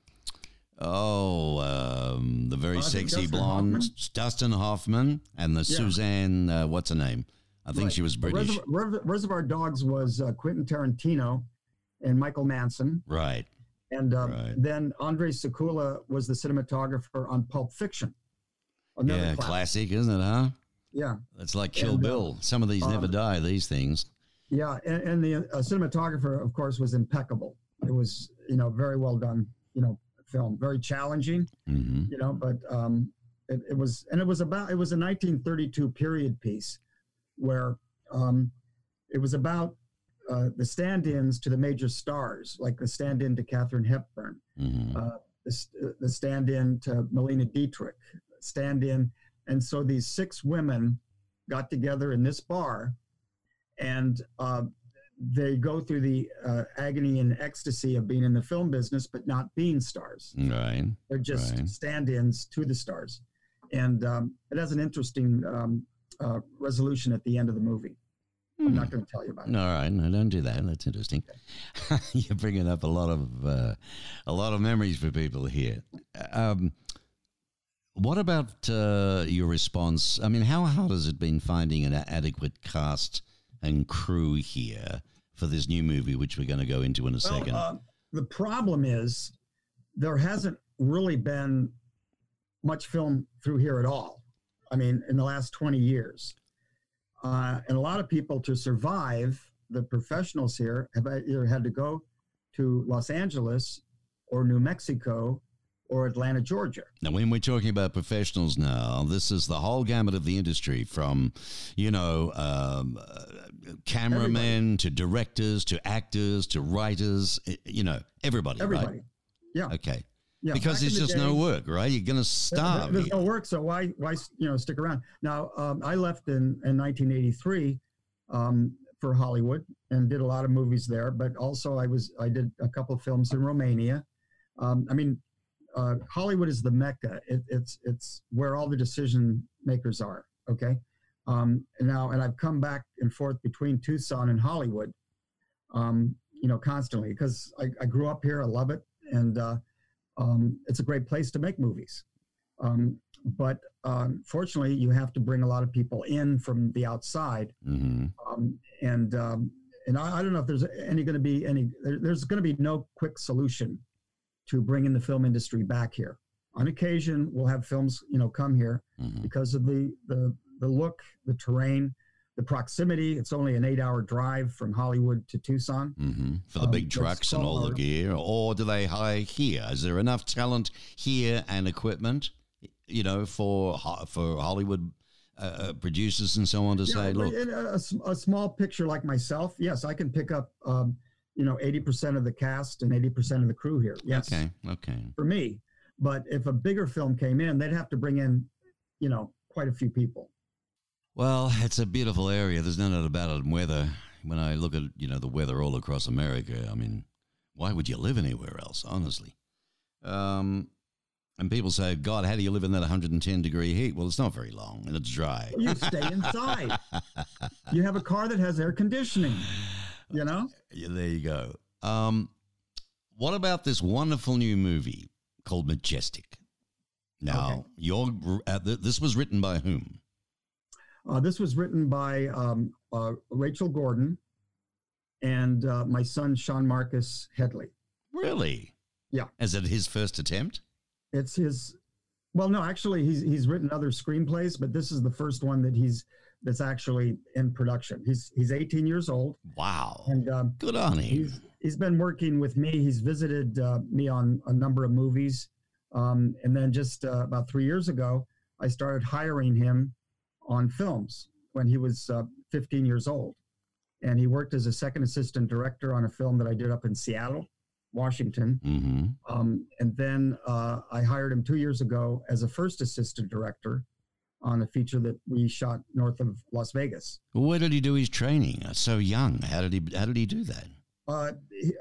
oh, um, the very sexy Dustin blonde Hoffman. Dustin Hoffman and the Yeah. Suzanne, uh, what's her name? I think Right. she was British. Reservoir, Reservoir- Reservoir Dogs was uh, Quentin Tarantino and Michael Madsen. Right. And uh, Right. then Andre Sekula was the cinematographer on Pulp Fiction. Yeah, classic. classic, isn't it, huh? Yeah, It's like Kill And, uh, Bill. Some of these never um, die, these things. yeah, and, and the uh, cinematographer, of course, was impeccable. It was, you know, very well done. You know, film, very challenging. hmm You know, but um, it, it was, and it was about, it was a 1932 period piece, where um, it was about uh, the stand-ins to the major stars, like the stand-in to Katharine Hepburn, hmm uh, the, the stand-in to Marlene Dietrich, stand-in, and so these six women got together in this bar, and uh, they go through the uh, agony and ecstasy of being in the film business, but not being stars. Right. They're just Right. stand-ins to the stars, and um, it has an interesting um, uh, resolution at the end of the movie. I'm not going to tell you about it. All right, no, don't do that. That's interesting. You're bringing up a lot of uh, a lot of memories for people here. Um, what about uh, your response? I mean, how hard has it been finding an adequate cast and crew here for this new movie, which we're going to go into in a second? Uh, the problem is there hasn't really been much film through here at all. I mean, in the last 20 years. Uh, and a lot of people to survive, the professionals here have either had to go to Los Angeles or New Mexico or Atlanta, Georgia. Now, when we're talking about professionals now, this is the whole gamut of the industry from, you know, um, uh, cameramen to directors to actors to writers, you know, everybody, Everybody. right? Yeah. Okay. Yeah. because back there's in the just no work, right? You're going to starve. There's no work, so why why you know stick around? Now um, I left in in 1983 um, for Hollywood and did a lot of movies there, but also I was I did a couple of films in Romania. Um, I mean, uh, Hollywood is the mecca. It, it's it's where all the decision makers are. Okay, um, and now and I've come back and forth between Tucson and Hollywood, um, you know, constantly because I, I grew up here. I love it, and uh, um, it's a great place to make movies. Um, but um, fortunately, you have to bring a lot of people in from the outside, hmm um, and um, and I, I don't know if there's any going to be any. There, there's going to be no quick solution to bringing the film industry back here. On occasion, we'll have films, you know, come here hmm because of the the the look, the terrain, the proximity. It's only an eight-hour drive from Hollywood to Tucson. hmm For the Um, big trucks and all the gear, or do they hire here? Is there enough talent here and equipment, you know, for for Hollywood uh, uh, producers and so on to say, look, in a, a small picture like myself, yes, I can pick up, um, you know, eighty percent of the cast and eighty percent of the crew here. Yes, okay, okay, for me. But if a bigger film came in, they'd have to bring in, you know, quite a few people. Well, it's a beautiful area. There's no doubt about it. And weather, when I look at you know the weather all across America, I mean, why would you live anywhere else? Honestly, um, and people say, God, how do you live in that 110 degree heat? Well, it's not very long and it's dry. You stay inside. you have a car that has air conditioning. You know, Yeah, there you go. Um, what about this wonderful new movie called Majestic? Now, Okay. your uh, th- this was written by whom? Uh, this was written by um, uh, Rachel Gordon and uh, my son Sean Marcus Headley. Really? Yeah. Is it his first attempt? It's his. Well, no, actually, he's he's written other screenplays, but this is the first one that he's that's actually in production. He's he's 18 years old, Wow. and um, Good on him. he's he's been working with me. He's visited uh, me on a number of movies, um, and then just uh, about three years ago, I started hiring him on films when he was uh, 15 years old, and he worked as a second assistant director on a film that I did up in Seattle, Washington. hmm Um, and then uh, I hired him two years ago as a first assistant director on a feature that we shot north of Las Vegas. Where did he do his training? Uh, So young. How did he? How did he do that? Uh,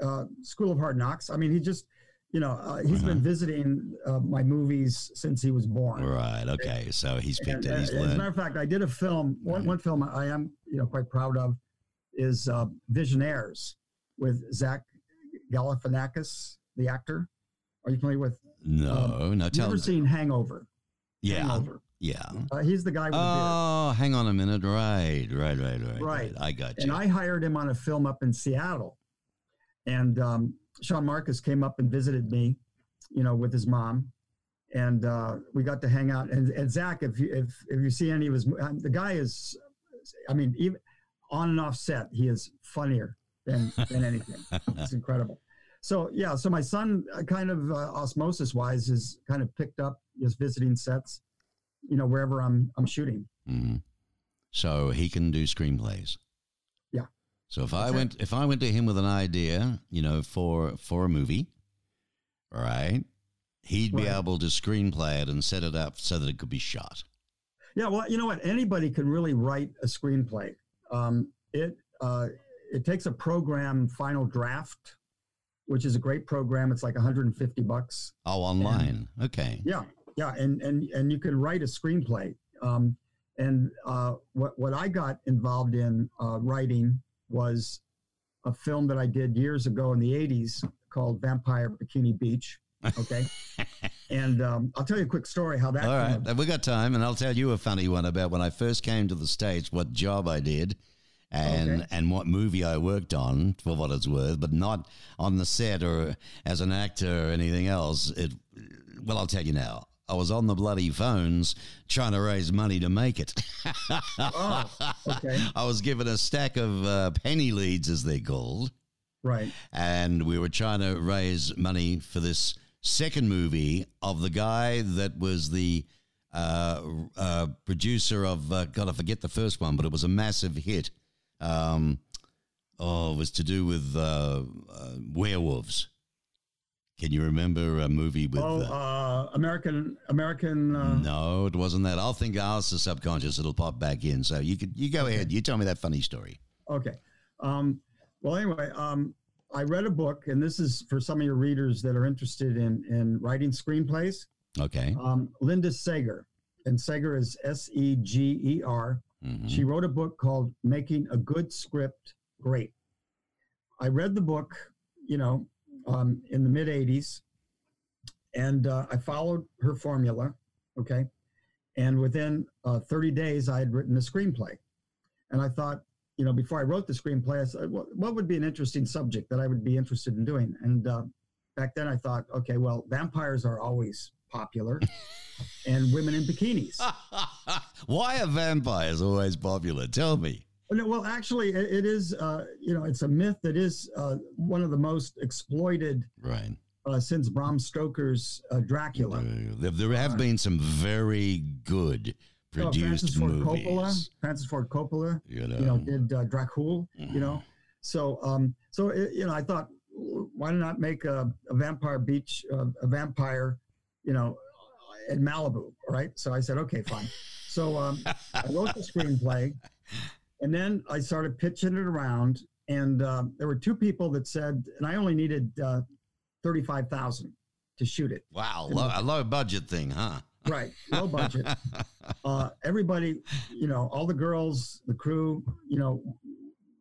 uh, School of Hard Knocks. I mean, he just, you know, uh, he's Uh-huh. been visiting uh, my movies since he was born. Right. Okay. So he's picked And, it. uh, He's as a matter of fact, I did a film. One, Right. one film I am, you know, quite proud of is uh, Visioneers with Zach Galifianakis, the actor. Are you familiar with? No. no. You've Tell never me. seen Hangover? Yeah. Hangover. Yeah. Uh, he's the guy with. Oh, hang on a minute. Right. Right. Right. Right. Right. I got you. And I hired him on a film up in Seattle. And um, Sean Marcus came up and visited me, you know, with his mom. And uh, we got to hang out. And, and Zach, if you, if, if you see any of his, um, the guy is, I mean, even on and off set, he is funnier than, than anything. It's incredible. So, yeah, so my son, uh, kind of uh, osmosis wise, is kind of picked up his visiting sets, you know, wherever I'm, I'm shooting. Mhm. So he can do screenplays. So if I went if I went to him with an idea, you know, for for a movie, right? He'd be Right. able to screenplay it and set it up so that it could be shot. Yeah, well, you know what? Anybody can really write a screenplay. Um, it uh, it takes a program, Final Draft, which is a great program. It's like 150 bucks. Oh, online. okay. Yeah, yeah, and and and you can write a screenplay. Um, and uh, what what I got involved in uh, writing was a film that I did years ago in the 80s called Vampire Bikini Beach. Okay, and um, I'll tell you a quick story how that. All right. We got time and I'll tell you a funny one about when I first came to the States, what job I did and Okay. and what movie I worked on for what it's worth, but not on the set or as an actor or anything else. It well, I'll tell you now. I was on the bloody phones trying to raise money to make it. Oh, okay. I was given a stack of uh, penny leads, as they're called, Right. and we were trying to raise money for this second movie of the guy that was the uh, uh, producer of uh, God, I forget the first one, but it was a massive hit. Um, oh, it was to do with uh, uh, werewolves. Can you remember a movie with? Oh, uh, American, American. Uh, no, it wasn't that. I'll think. I'll ask the subconscious. It'll pop back in. So you could you go ahead. You tell me that funny story. Okay. Um, well, anyway, um, I read a book, and this is for some of your readers that are interested in in writing screenplays. Okay. Um, Linda Seger, and Seger is S E G E R. Mhm. She wrote a book called "Making a Good Script Great." I read the book, you know, um, in the mid '80s, and uh, I followed her formula. Okay, and within uh, 30 days, I had written a screenplay, and I thought, you know, before I wrote the screenplay, I said, what, what would be an interesting subject that I would be interested in doing? And uh, back then, I thought, okay, well, vampires are always popular, and women in bikinis. Why are vampires always popular? Tell me. No, well, actually, it, it is. Uh, you know, it's a myth that is uh, one of the most exploited Right. uh, since Bram Stoker's uh, Dracula. Uh, there, there have been some very good Oh, produced Francis Ford movies. Coppola. Francis Ford Coppola. You know, You know, did uh, Dracula. You know, so um, so it, you know, I thought, why not make a, a vampire beach, uh, a vampire, you know, in Malibu, right? So I said, okay, fine. So um, I wrote the screenplay, and then I started pitching it around, and uh, there were two people that said, and I only needed uh, thirty-five thousand to shoot it. wow, low, a low budget thing, huh? Right, low budget. uh, everybody, you know, all the girls, the crew, you know,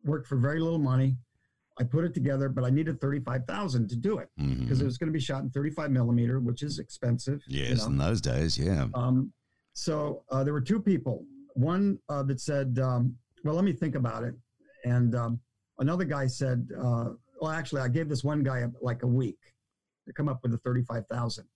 worked for very little money. I put it together, but I needed thirty-five thousand to do it because it was going to be shot in thirty-five millimeter, which is expensive. you Yes, know. in those days, yeah. Um, so uh, there were two people one uh, that said, um, "Well, let me think about it," and um, another guy said, uh, "Well, actually, I gave this one guy like a week to come up with the thirty-five thousand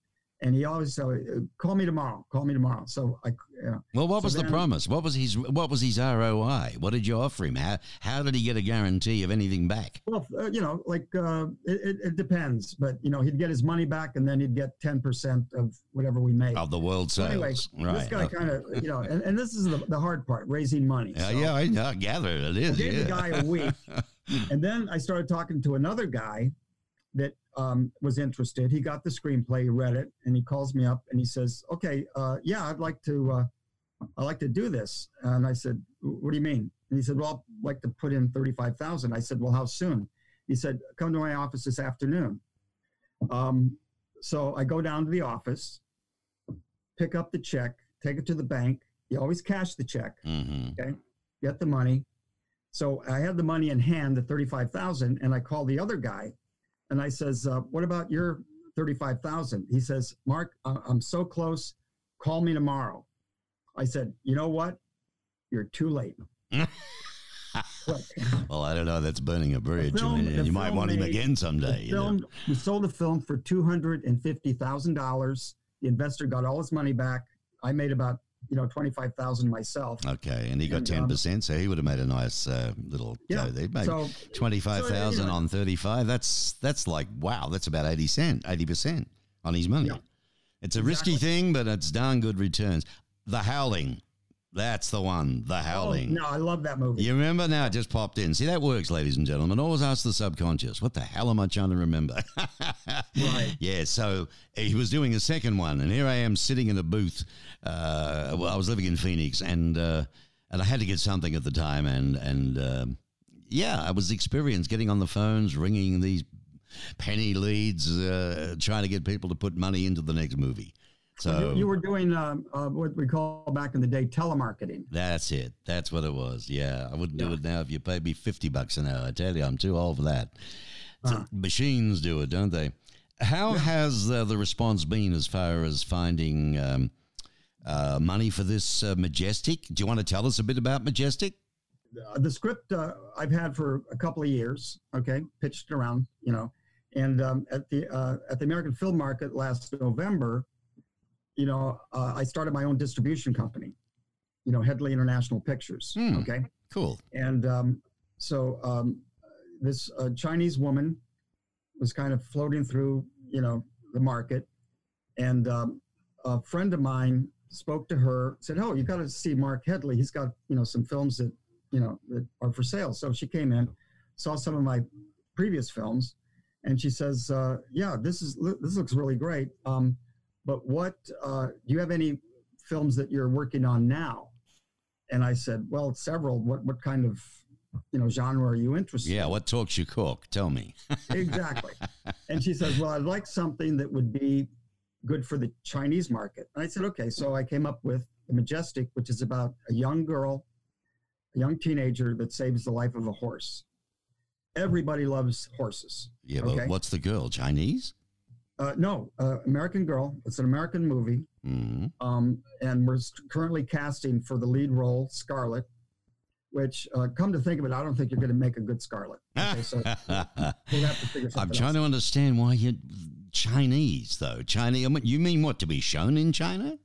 and he always said, uh, "Call me tomorrow. Call me tomorrow." So I, you know, Well, what So was the promise? What was his What was his ROI? What did you offer him? How How did he get a guarantee of anything back? well, uh, you know, like uh, it, it, depends, but you know, he'd get his money back, and then he'd get ten percent of whatever we made. Of the world So sales, right. this guy okay. kind of, you know, and, and this is the, the hard part, raising money. Yeah, So yeah, I, I gather it is. I gave yeah. the guy a week, and then I started talking to another guy that um, was interested. He got the screenplay, he read it, and he calls me up and he says, "Okay, uh, yeah, I'd like to, uh, I'd like to do this." And I said, "What do you mean?" And he said, "Well, I'd like to put in thirty-five thousand. I said, "Well, how soon?" He said, "Come to my office this afternoon." Um, so I go down to the office, pick up the check, take it to the bank. You always cash the check hmm get the money. So I had the money in hand, the thirty-five thousand, and I called the other guy, and I says, uh, "What about your thirty-five thousand? He says, "Mark, I'm so close. Call me tomorrow." I said, "You know what? You're too late." Well, I don't know. That's burning a bridge. Film- mean, the you might film want him again someday. the you know. we sold the film for two hundred and fifty thousand dollars. The investor got all his money back. I made about you know twenty-five thousand myself. Okay, and he got And, ten um, percent, so he would have made a nice uh, little Yeah, go there. Maybe So twenty five thousand you know- on thirty five. That's that's like wow. That's about eighty cent, eighty percent on his money. Yeah. It's a risky thing, but it's darn good returns. The Howling, that's the one. The oh, Howling. no, I love that movie. You remember now? It just popped in. See that works, ladies and gentlemen. Always ask the subconscious. What the hell am I trying to remember? Right. Yeah. So he was doing a second one, and here I am sitting in a booth. Uh, well, I was living in Phoenix, and uh, and I had to get something at the time, and and um yeah, I was experienced getting on the phones, ringing these penny leads, uh, trying to get people to put money into the next movie. So you, you were doing um, uh, what we call back in the day telemarketing. That's it. That's what it was. Yeah, I wouldn't do it now if you paid me fifty bucks an hour. I tell you, I'm too old for that. Uh-huh. machines do it, don't they? How has uh, the response been as far as finding um, uh, money for this uh, Majestic? Do you want to tell us a bit about Majestic? Uh, the script uh, I've had for a couple of years. Okay, pitched around, you know, and um, at the uh, at the American Film Market last November, you know, uh, I started my own distribution company. You know, Headley International Pictures. Hmm. Okay, Cool. and um, so um, this uh, Chinese woman was kind of floating through, you know, the market, and um, a friend of mine spoke to her, said, "Oh, you got to see Mark Headley. He's got, you know, some films that, you know, that are for sale." So she came in, saw some of my previous films, and she says, uh, "Yeah, this is this looks really great. Um, but what uh, do you have any films that you're working on now?" And I said, "Well, several. What what kind of you know genre are you interested?" Yeah. in? What talks you cook? Tell me. exactly. And she says, "Well, I'd like something that would be good for the Chinese market." And I said, "Okay." So I came up with the Majestic, which is about a young girl, a young teenager that saves the life of a horse. Everybody loves horses. Yeah. But what's the girl? Chinese? Uh, no, uh, American Girl. It's an American movie, hmm um, and we're currently casting for the lead role, Scarlet. Which, uh, come to think of it, I don't think you're going to make a good Scarlet. Okay, so we'll have to figure I'm trying else. to understand why you're Chinese though. Chinese. I mean, you mean what to be shown in China?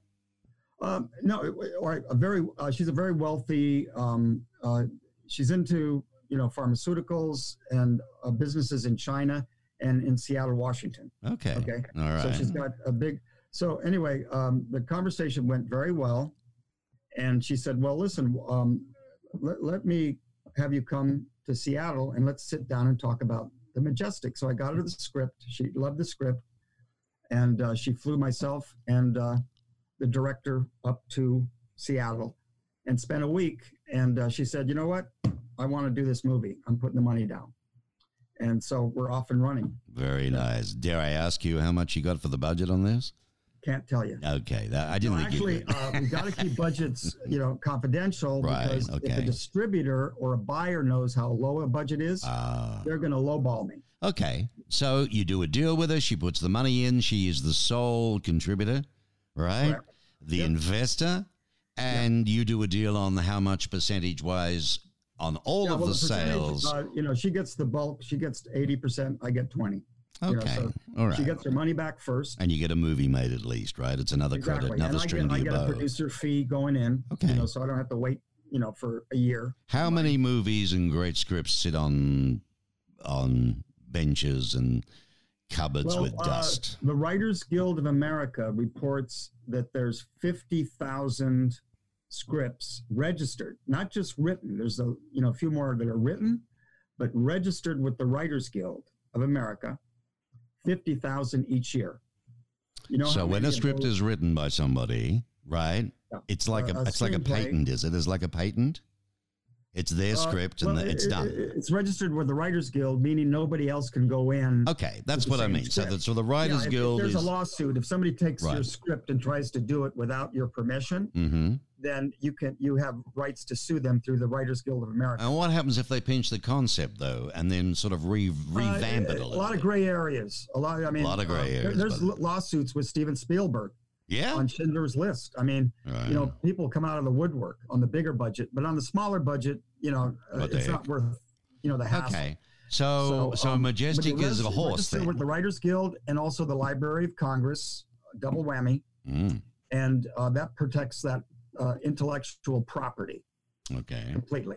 Um, no, or a very. Uh, she's a very wealthy. Um, uh, she's into you know pharmaceuticals and uh, businesses in China and in Seattle, Washington. Okay. Okay, All right. so she's got a big. So anyway, um, the conversation went very well, and she said, "Well, listen, um, let, let me have you come to Seattle and let's sit down and talk about the Majestic." So I got her the script. She loved the script, and uh, she flew myself and uh, the director up to Seattle and spent a week. And uh, she said, "You know what? I want to do this movie. I'm putting the money down." And so we're off and running. Very nice. Dare I ask you how much you got for the budget on this? Can't tell you. Okay, that, I didn't No, actually, you. uh, we got to keep budgets, you know, confidential Right, because if a distributor or a buyer knows how low a budget is, Ah, they're going to lowball me. okay. So you do a deal with her. She puts the money in. She is the sole contributor, right? Correct. The Yep. investor, And you do a deal on how much percentage wise on all Yeah, of well, the percentage, sales. Uh, you know, she gets the bulk. She gets eighty percent. I get twenty. you know, okay. so all right. She gets her money back first. and you get a movie made at least, right? It's another Exactly. credit, another and I string get, I to get your a producer fee going in. Okay. You know, so I don't have to wait. You know, for a year. How many movies and great scripts sit on on benches and cupboards Well, with uh, dust? The Writers Guild of America reports that there's 50,000 scripts registered, not just written. There's a you know a few more that are written, but registered with the Writers Guild of America, 50,000 each year. You know, so when a script those- is written by somebody, right? Yeah. It's like a, a it's like a patent, is it? It's like a patent. It's their uh, script and well, the- it's it- done. it- it's registered with the Writers Guild, meaning nobody else can go in. okay, that's what I mean. So, the, so the Yeah, Writers if- if Guild there's is. a lawsuit. If somebody takes your script and tries to do it without your permission, hmm then you can you have rights to sue them through the Writers Guild of America. And what happens if they pinch the concept though, and then sort of re, revamp Uh, it a a lot of gray areas. A lot. I mean, a lot of gray uh, there- areas, There's but- lawsuits with Steven Spielberg Yeah. on Schindler's List. I mean, Right. you know, people come out of the woodwork on the bigger budget, but on the smaller budget, you know, uh, it's not worth you know the hassle. Okay. So, so, um, majestic is a horse thing. with the Writers Guild and also the Library of Congress, double whammy, Mm, and uh, that protects that uh, intellectual property okay. completely.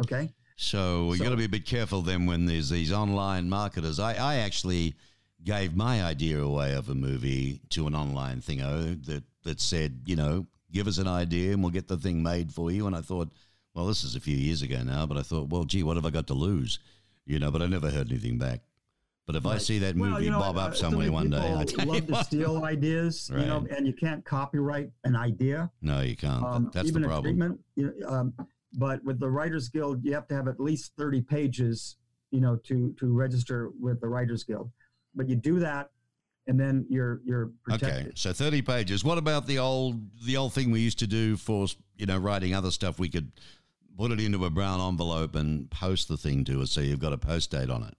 Okay. So we got to be a bit careful then when there's these online marketers. I, I actually gave my idea away of a movie to an online thingo that that said, you know, give us an idea and we'll get the thing made for you. And I thought, well, this is a few years ago now, but I thought, well, gee, what have I got to lose? You know, but I never heard anything back. But if I see that Well, movie you know, bob uh, up so somewhere one day, I people tell you love to steal ideas, you know, and you can't copyright an idea. no, you can't. Um, That's even the a problem. treatment. You know, um, but with the Writers Guild, you have to have at least thirty pages, you know, to to register with the Writers Guild. But you do that, and then you're you're protected. Okay, so thirty pages. What about the old the old thing we used to do for you know writing other stuff? We could put it into a brown envelope and post the thing to us, so you've got a post date on it.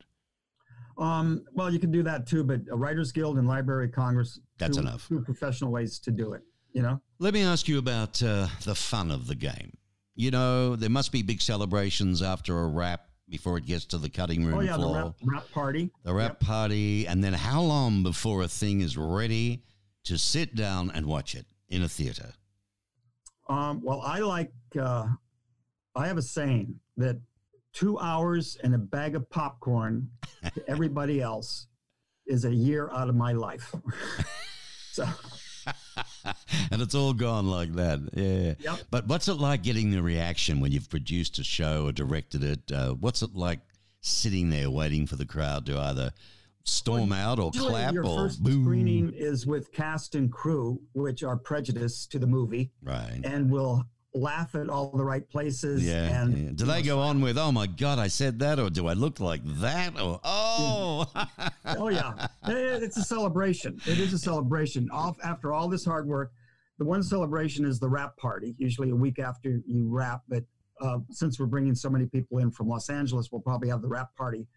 Um, well, you can do that too, but a Writers Guild and Library of Congress. That's two, enough. Two professional ways to do it. You know. Let me ask you about uh, the fun of the game. You know, there must be big celebrations after a wrap before it gets to the cutting room Oh yeah, the floor. rap, rap party. the wrap party, and then how long before a thing is ready to sit down and watch it in a theater? Um, well, I like. Uh, I have a saying that two hours and a bag of popcorn to everybody else is a year out of my life. so, and it's all gone like that. Yeah. Yep. But what's it like getting the reaction when you've produced a show or directed it? Uh, what's it like sitting there waiting for the crowd to either storm out or clap your or first boo? screening is with cast and crew, which are prejudiced to the movie, Right. and will laugh at all the right places. Yeah, and yeah. Do they go on with, oh my God, I said that? Or do I look like that? Or, oh. oh yeah, It- it's a celebration. It is a celebration. Off after all this hard work, the one celebration is the wrap party. Usually a week after you wrap, but uh, since we're bringing so many people in from Los Angeles, we'll probably have the wrap party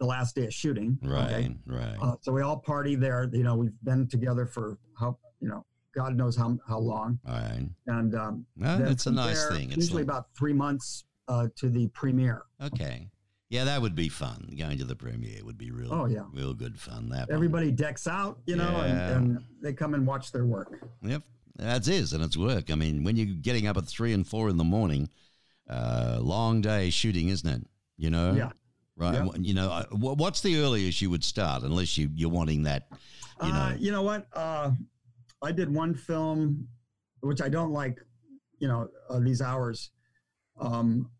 the last day of shooting. right, okay? right. Uh, so we all party there. You know, we've been together for how you know, God knows how how long, All right. and um, Well, then it's a nice thing. It's usually like- about three months uh, to the premiere. okay. Yeah, that would be fun. Going to the premiere would be real. Oh, yeah. real good fun. That one. Everybody decks out, you know, Yeah. and, and they come and watch their work. Yep, that's is, and it's work. I mean, when you're getting up at three and four in the morning, uh, long day shooting, isn't it? You know, Yeah. right. Yeah. You know, uh, what's the earliest you would start, unless you you're wanting that, you know? Uh, you know what? Uh, I did one film, which I don't like. You know, uh, these hours. Um,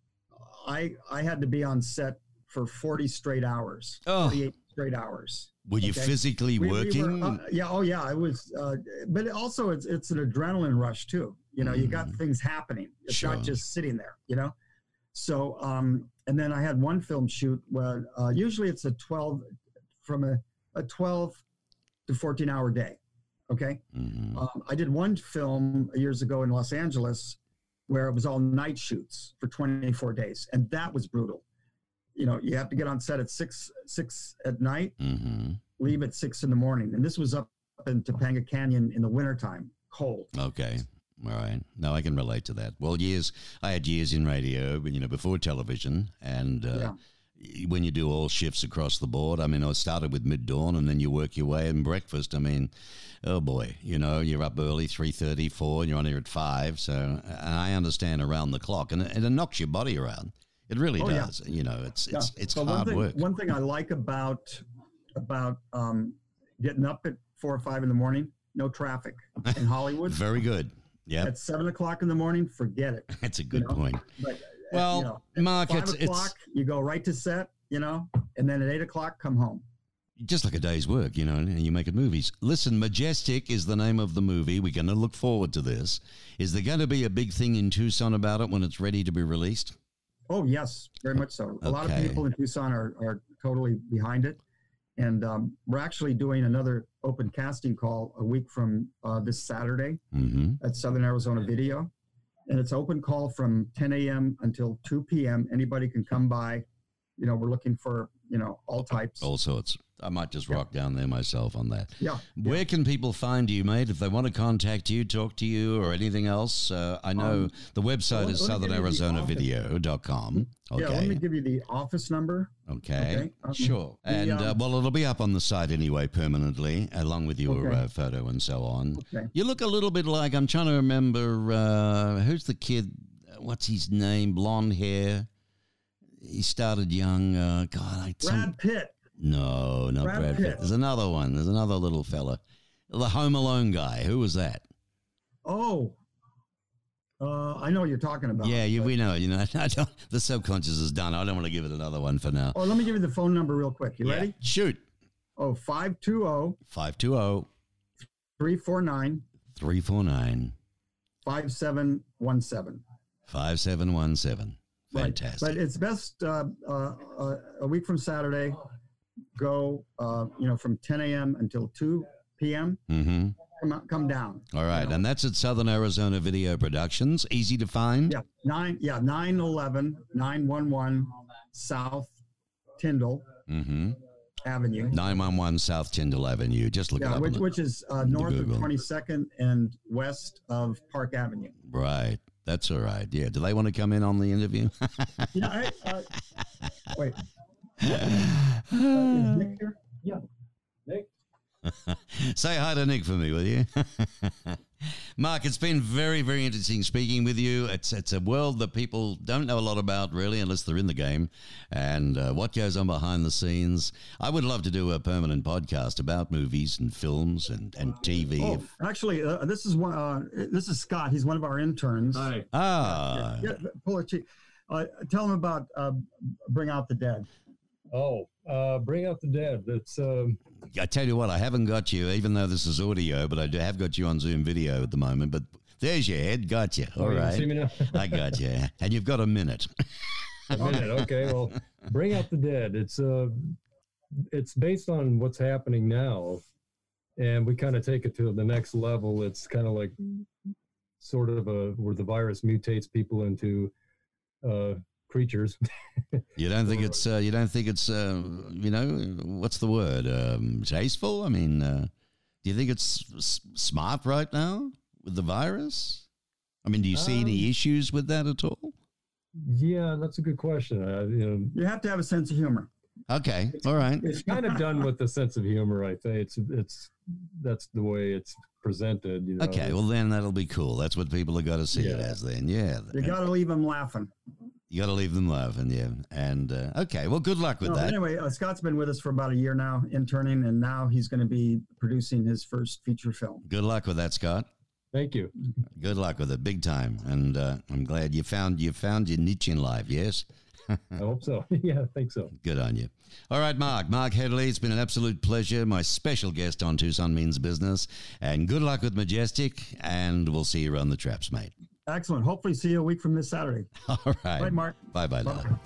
I I had to be on set for forty straight hours. Oh. Straight hours. were you okay. physically We- we were, working? uh, yeah. Oh yeah. I was. Uh, but also, it's it's an adrenaline rush too. You know, you got Mhm. things happening. It's Sure. not just sitting there. You know. So, um, and then I had one film shoot where uh, usually it's a twelve from a, a twelve to fourteen hour day. Okay. Mhm. Um, I did one film years ago in Los Angeles where it was all night shoots for 24 days, and that was brutal. You know, you have to get on set at six six at night, Mhm. leave at six in the morning, and this was up in Topanga Canyon in the wintertime, cold. Okay. All right. No, I can relate to that. Well, years I had years in radio, you know, before television, and uh, when you do all shifts across the board. I mean, I started with mid dawn, and then you work your way in breakfast. I mean, oh boy, you know, you're up early, three thirty, four, and you're on here at five. So, and I understand around the clock, and it, it knocks your body around. It really Oh, yeah. does. You know, it's it's Yeah. it's So hard one thing, work. One thing I like about about um, getting up at four or five in the morning, no traffic in Hollywood. Very good. Yeah, At seven o'clock in the morning, forget it. that's a good know, point. But Well, you know, at Mark, five it's, o'clock, it's you go right to set, you know, and then at eight o'clock, come home. just like a day's work, you know, and you make it movies. Listen, Majestic is the name of the movie. We're going to look forward to this. Is there going to be a big thing in Tucson about it when it's ready to be released? Oh yes, very much so. A lot of people in Tucson are, are totally behind it, and um, we're actually doing another open casting call a week from uh, this Saturday Mm-hmm. at Southern Arizona Video, and it's open call from 10 a.m. until 2 p.m. Anybody can come by. You know, we're looking for you know all types. All sorts. I might just rock down there myself on that. Yeah. Where can people find you, mate? If they want to contact you, talk to you, or anything else, uh, I know Um, the website let- is let me give southernarizonavideo.com. Yeah. Let me give you the office number. Okay. okay, um, Sure. the, And uh, um, well, it'll be up on the site anyway, permanently, along with your Okay. uh, photo and so on. Okay. You look a little bit like I'm trying to remember uh, who's the kid? What's his name? Blonde hair. He started young. Uh, God, I some, Brad Pitt. No, not Brad, Brad Pitt. Pitt. There's another one. There's another little fella, the Home Alone guy. Who was that? Oh. Uh, I know what you're talking about. yeah, you, we know. You know, I don't, the subconscious is done. I don't want to give it another one for now. Oh, let me give you the phone number real quick. You Yeah. ready? Shoot. Oh, 520 Five two zero 349 three four nine 5717. five seven one seven. Right. Fantastic. But it's best uh, uh, uh, a week from Saturday, go, uh, you know, from 10 a.m. until 2 p.m. mm-hmm. Come, out, come down. All right, and that's at Southern Arizona Video Productions. Easy to find. Yeah, nine, yeah, 911 911 South Tyndall Mm-hmm. Avenue. 911 South Tyndall Avenue. Just look it Yeah, up. which, which is uh, north of 22nd and west of Park Avenue. right. That's all right. Yeah. Do they want to come in on the interview? Yeah, I, uh, wait. Uh, Nick here? Yeah. Nick? Say hi to Nick for me, will you? Mark, it's been very, very interesting speaking with you. It's it's a world that people don't know a lot about, really, unless they're in the game, and uh, what goes on behind the scenes. I would love to do a permanent podcast about movies and films and, and TV. Oh, actually, uh, this is one. Uh, this is Scott. He's one of our interns. Hi. ah, Yeah, pull it. Uh, tell him about uh, Bring Out the Dead. Oh, uh, bring out the dead. It's um, I tell you what, I haven't got you, even though this is audio, but I do have got you on Zoom video at the moment. But there's your head. Got you. All oh, you right. now? I got you. And you've got a minute. a minute. Okay. Well, bring out the dead. It's uh, it's based on what's happening now, and we kind of take it to the next level. It's kind of like sort of a where the virus mutates people into uh, creatures. You don't think it's uh, you don't think it's uh, you know what's the word um, tasteful? I mean, uh, do you think it's s- smart right now with the virus? I mean, do you see any Um, issues with that at all? yeah, that's a good question. Uh, you know, You have to have a sense of humor. Okay, all right. it's kind of done with a sense of humor. I think it's it's that's the way it's presented. You know, Okay, well then that'll be cool. That's what people have got to see it as. Then, yeah, You got to leave them laughing. You got to leave them laughing. Yeah, and uh, okay, well, good luck with No, that. anyway, uh, Scott's been with us for about a year now, interning, and now he's going to be producing his first feature film. Good luck with that, Scott. Thank you. Good luck with it, big time. And uh, I'm glad you found you found your niche in life. Yes. I hope so. yeah, I think so. Good on you. All right, Mark. Mark Headley, it's been an absolute pleasure. My special guest on Tucson Means Business. And good luck with Majestic. And we'll see you around the traps, mate. Excellent. Hopefully, see you a week from this Saturday. All right. Bye, Mark. Bye bye. Lila.